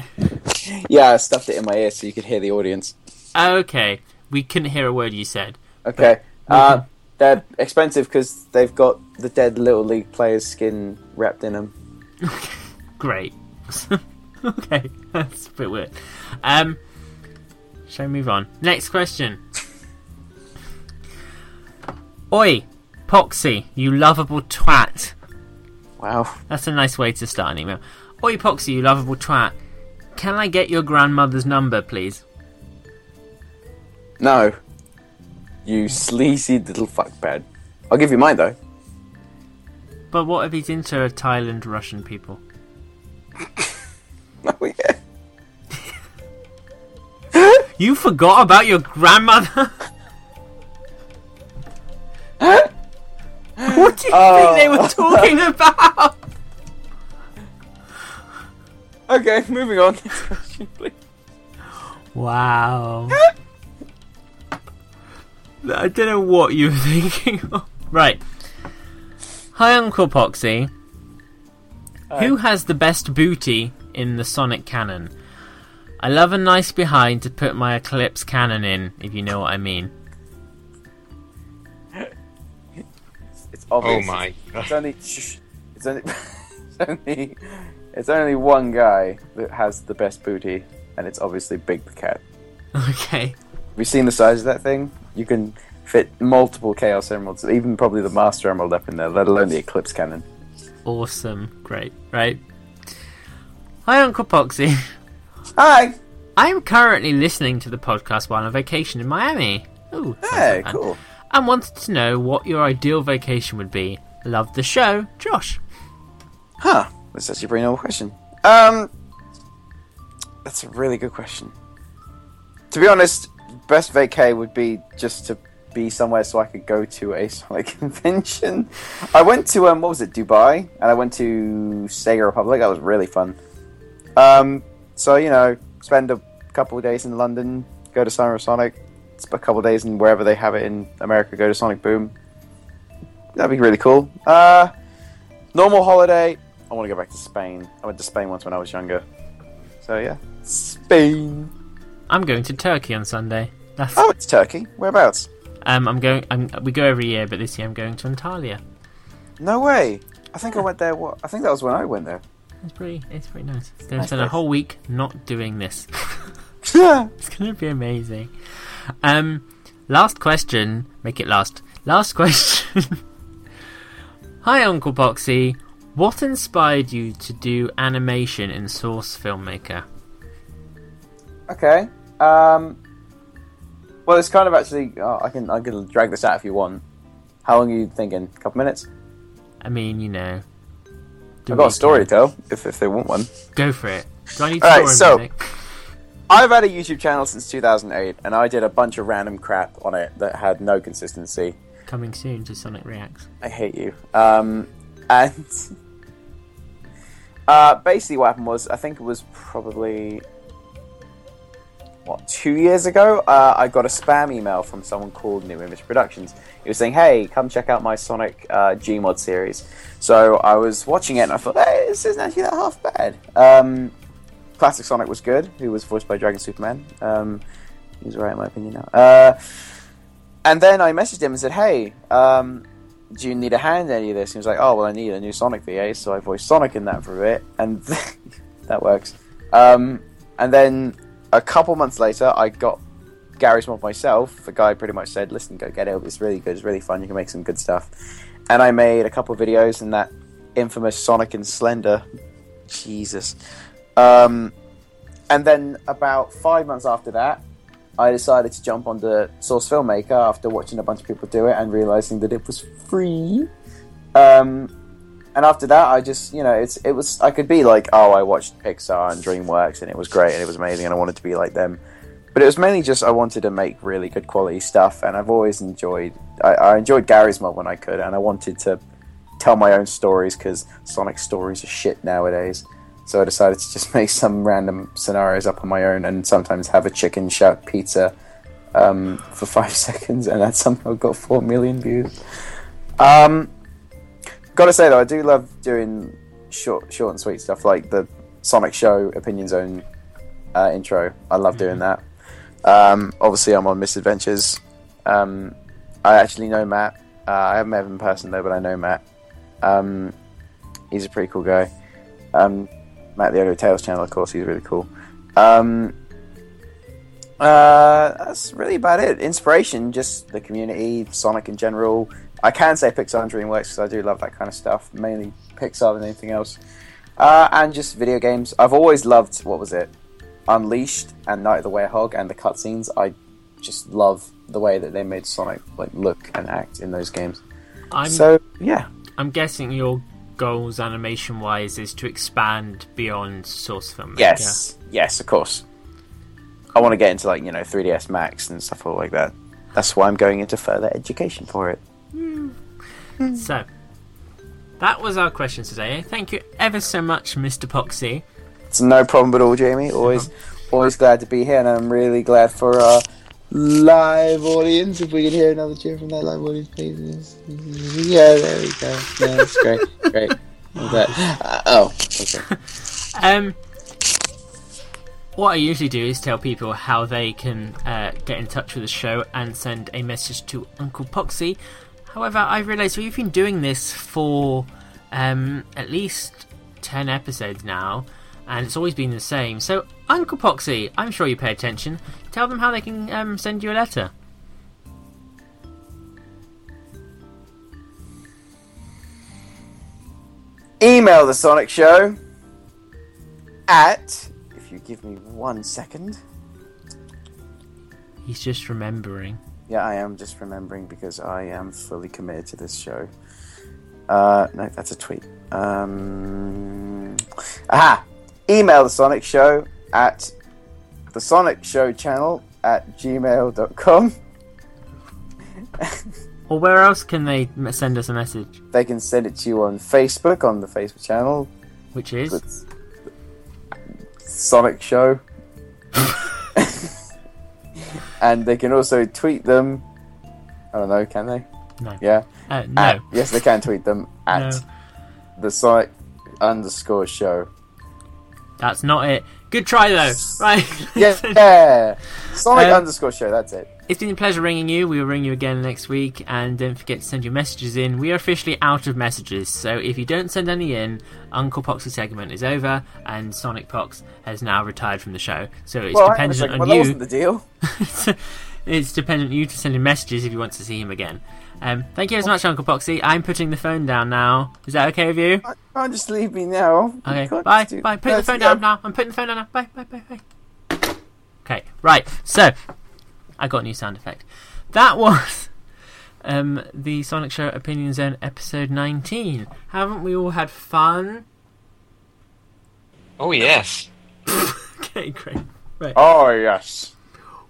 Yeah, I stuffed it in my ear so you could hear the audience. Okay, we couldn't hear a word you said. Okay. Uh, they're expensive because they've got the dead little league players' skin wrapped in them. [LAUGHS] Great. [LAUGHS] [LAUGHS] okay, that's a bit weird. Um, shall we move on? Next question. Oi, Poxy, you lovable twat. Wow. That's a nice way to start an email. Oi, Poxy, you lovable twat. Can I get your grandmother's number, please? No. You sleazy little fuckbad. I'll give you mine though. But what if he's into Thailand Russian people? [LAUGHS] Oh yeah. You forgot about your grandmother? what do you oh. think they were talking [LAUGHS] about? Okay, moving on. Next question, please. Wow. I don't know what you were [LAUGHS] thinking of. Right. Hi, Uncle Poxy. Who has the best booty in the Sonic canon? I love a nice behind to put my Eclipse cannon in, if you know what I mean. It's obvious. Oh my It's only. [LAUGHS] It's only. it's only. It's only one guy that has the best booty, and it's obviously Big the Cat. [LAUGHS] Okay. Have you seen the size of that thing? You can fit multiple Chaos Emeralds, even probably the Master Emerald up in there, let alone the Eclipse Cannon. Awesome. Great. Right. Hi, Uncle Poxy. Hi! I am currently listening to the podcast while on vacation in Miami. Ooh, Hey, like cool. and wanted to know what your ideal vacation would be. Love the show, Josh. Huh. That's actually a pretty normal question. Um, that's a really good question. To be honest, best vacay would be just to be somewhere so I could go to a [LAUGHS] Sonic convention. I went to um, what was it, Dubai, and I went to Sega Republic. That was really fun. Um, so you know, spend a couple of days in London, go to Summer of Sonic, a couple of days in wherever they have it in America, go to Sonic Boom. That'd be really cool. Uh, normal holiday. I want to go back to Spain. I went to Spain once when I was younger. So yeah, Spain. I'm going to Turkey on Sunday. That's Oh, it's Turkey. Whereabouts? um. I'm going. I'm, we go every year, but this year I'm going to Antalya. No way. I think I went there. What? I think that was when I went there. It's pretty. It's pretty nice. Gonna Nice spend a whole week not doing this. [LAUGHS] [LAUGHS] It's gonna be amazing. Um. Last question. Make it last. Last [LAUGHS] question. Hi, Uncle Poxy. What inspired you to do animation in Source Filmmaker? Okay. Um, Well, it's kind of actually. Oh, I can I can drag this out if you want. How long are you thinking? A couple minutes? I mean, you know. I've got a story to tell if, if they want one. Go for it. Do I need Alright, so- music? I've had a YouTube channel since 2008, and I did a bunch of random crap on it that had no consistency. Coming soon to Sonic Reacts. I hate you. Um, and [LAUGHS] uh, basically, what happened was, I think it was probably what two years ago. Uh, I got a spam email from someone called New Image Productions. He was saying, "Hey, come check out my Sonic uh, Gmod series." So I was watching it, and I thought, "Hey, this isn't actually that half bad." Um, Classic Sonic was good. Who was voiced by Dragon Superman. Um, he's right in my opinion now. Uh, and then I messaged him and said, "Hey, um, do you need a hand in any of this?" He was like, "Oh, well, I need a new Sonic VA, so I voiced Sonic in that for a bit, and [LAUGHS] that works." Um, and then a couple months later, I got Garry's Mod myself. The guy pretty much said, "Listen, go get it. It's really good. It's really fun. You can make some good stuff." And I made a couple videos in that infamous Sonic and Slender. Jesus. Um, and then about five months after that, I decided to jump onto Source Filmmaker after watching a bunch of people do it and realizing that it was free. Um, and after that, I just, you know, it's it was I could be like, oh, I watched Pixar and DreamWorks and it was great and it was amazing and I wanted to be like them. But it was mainly just I wanted to make really good quality stuff and I've always enjoyed I, I enjoyed Garry's mod when I could and I wanted to tell my own stories because Sonic stories are shit nowadays. So I decided to just [LAUGHS] make some random scenarios up on my own and sometimes have a chicken shout pizza um, for five [LAUGHS] seconds, and that somehow got four million views. Um, gotta say though, I do love doing short, short and sweet stuff like the Sonic Show Opinion Zone uh, intro. I love doing that. Um, obviously, I'm on Misadventures. Um, I actually know Matt. Uh, I haven't met him in person though, but I know Matt. Um, he's a pretty cool guy. Um, Matt the Audio Tales channel, of course, he's really cool. Um, uh, that's really about it. Inspiration, just the community, Sonic in general. I can say Pixar and DreamWorks because I do love that kind of stuff. Mainly Pixar than anything else. Uh, and just video games. I've always loved what was it, Unleashed and Night of the Werehog and the cutscenes. I just love the way that they made Sonic like look and act in those games. I'm so yeah, I'm guessing your goals animation wise is to expand beyond source filmmaker. yes, yes, of course. I want to get into like you know 3ds Max and stuff like that. That's why I'm going into further education for it. So that was our questions today. Thank you ever so much, Mr. Poxy. It's no problem at all, Jamie. Always, always glad to be here, and I'm really glad for our live audience. If we can hear another cheer from that live audience, please. Yeah, there we go. Yeah, that's great, great. Uh, oh, okay. [LAUGHS] Um, what I usually do is tell people how they can uh, get in touch with the show and send a message to Uncle Poxy. However, I realised we've been doing this for um, at least 10 episodes now, and it's always been the same. So, Uncle Poxy, I'm sure you pay attention. Tell them how they can um, send you a letter. Email the Sonic Show at. If you give me one second. He's just remembering. Yeah, I am just remembering because I am fully committed to this show. Uh, no, that's a tweet. Um, aha! Email the Sonic Show at the Sonic Show channel at gmail.com. [LAUGHS] Or where else can they send us a message? They can send it to you on Facebook, on the Facebook channel. Which is? Sonic Show. [LAUGHS] and they can also tweet them. I don't know, can they? No. Yeah. Uh, no. At- yes, they can tweet them [LAUGHS] at No. the site underscore show. That's not it. Good try though. Right. Yeah, [LAUGHS] yeah. Sonic Um, underscore show. That's it. It's been a pleasure ringing you. We will ring you again next week, and don't forget to send your messages in. We are officially out of messages, so if you don't send any in, Uncle Pox's segment is over, and Sonic Pox has now retired from the show. So it's Well, hang on a dependent on Well, that you. wasn't the deal. [LAUGHS] it's dependent on you to send in messages if you want to see him again. Um, thank you so much, Uncle Poxy. I'm putting the phone down now. Is that okay with you? I can't just leave me now. Okay, You bye, do- bye. Put the Let's phone go. down now. I'm putting the phone down now. Bye, bye, bye, bye. Okay, right. So, I got a new sound effect. That was um, the Sonic Show Opinion Zone episode 19. Haven't we all had fun? Oh yes. [LAUGHS] Okay, great. Right. Oh yes.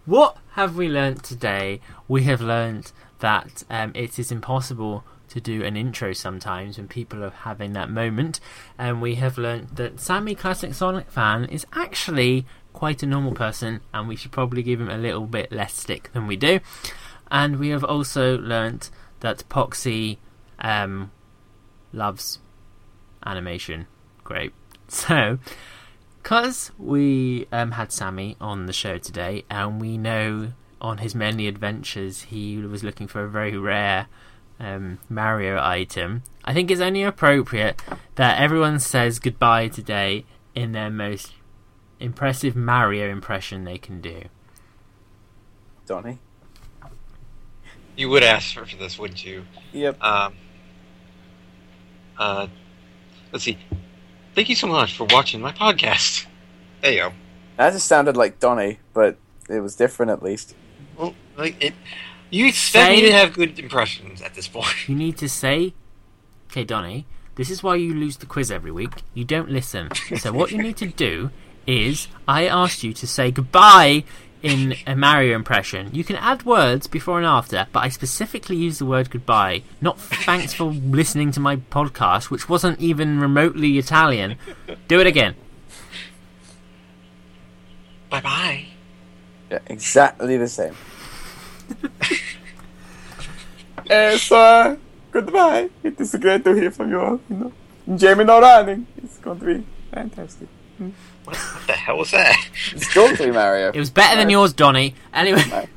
What have we learnt today? We have learnt that um, it is impossible to do an intro sometimes when people are having that moment. And we have learnt that Sammy, classic Sonic fan, is actually quite a normal person, and we should probably give him a little bit less stick than we do. And we have also learnt that Poxy um, loves animation. Great. [LAUGHS] So, because we um, had Sammy on the show today, and we know on his many adventures he was looking for a very rare um, Mario item, I think it's only appropriate that everyone says goodbye today in their most impressive Mario impression they can do. Donny. You would ask for this, wouldn't you? Yep. Um. Uh. Let's see. Thank you so much for watching my podcast. There you go. That just sounded like Donny, but it was different at least. Well, like it. You expect me to have good impressions at this point. You need to say, okay, Donny, this is why you lose the quiz every week. You don't listen. So what you need to do is, I asked you to say goodbye in a Mario impression. You can add words before and after, but I specifically used the word goodbye. Not thanks for listening to my podcast, which wasn't even remotely Italian. Do it again. Bye bye. Yeah, exactly the same. [LAUGHS] Eh, so, uh, goodbye. It is great to hear from you all. You know, Jamie no running. It's going to be fantastic. What, what the hell was that? It's going to be Mario. It was better than yours, Donny. Anyway, [LAUGHS] and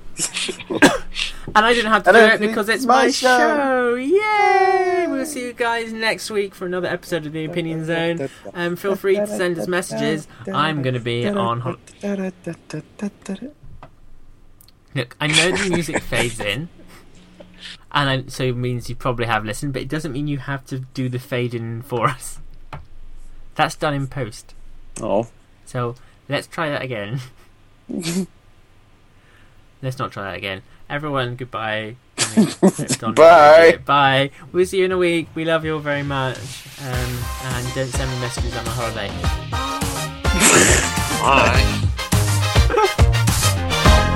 I didn't have to do it because it's my show. Yay! We'll see you guys next week for another episode of the Opinion Zone. Um, feel free to send us messages. I'm going to be on. Hol- Look, I know the music [LAUGHS] fades in, and I, so it means you probably have listened, but it doesn't mean you have to do the fade in for us. That's done in post. Oh. So let's try that again. [LAUGHS] let's not try that again. Everyone, goodbye. [LAUGHS] Don't Bye. Bye. We'll see you in a week. We love you all very much. Um, and don't send me messages on my holiday. Bye.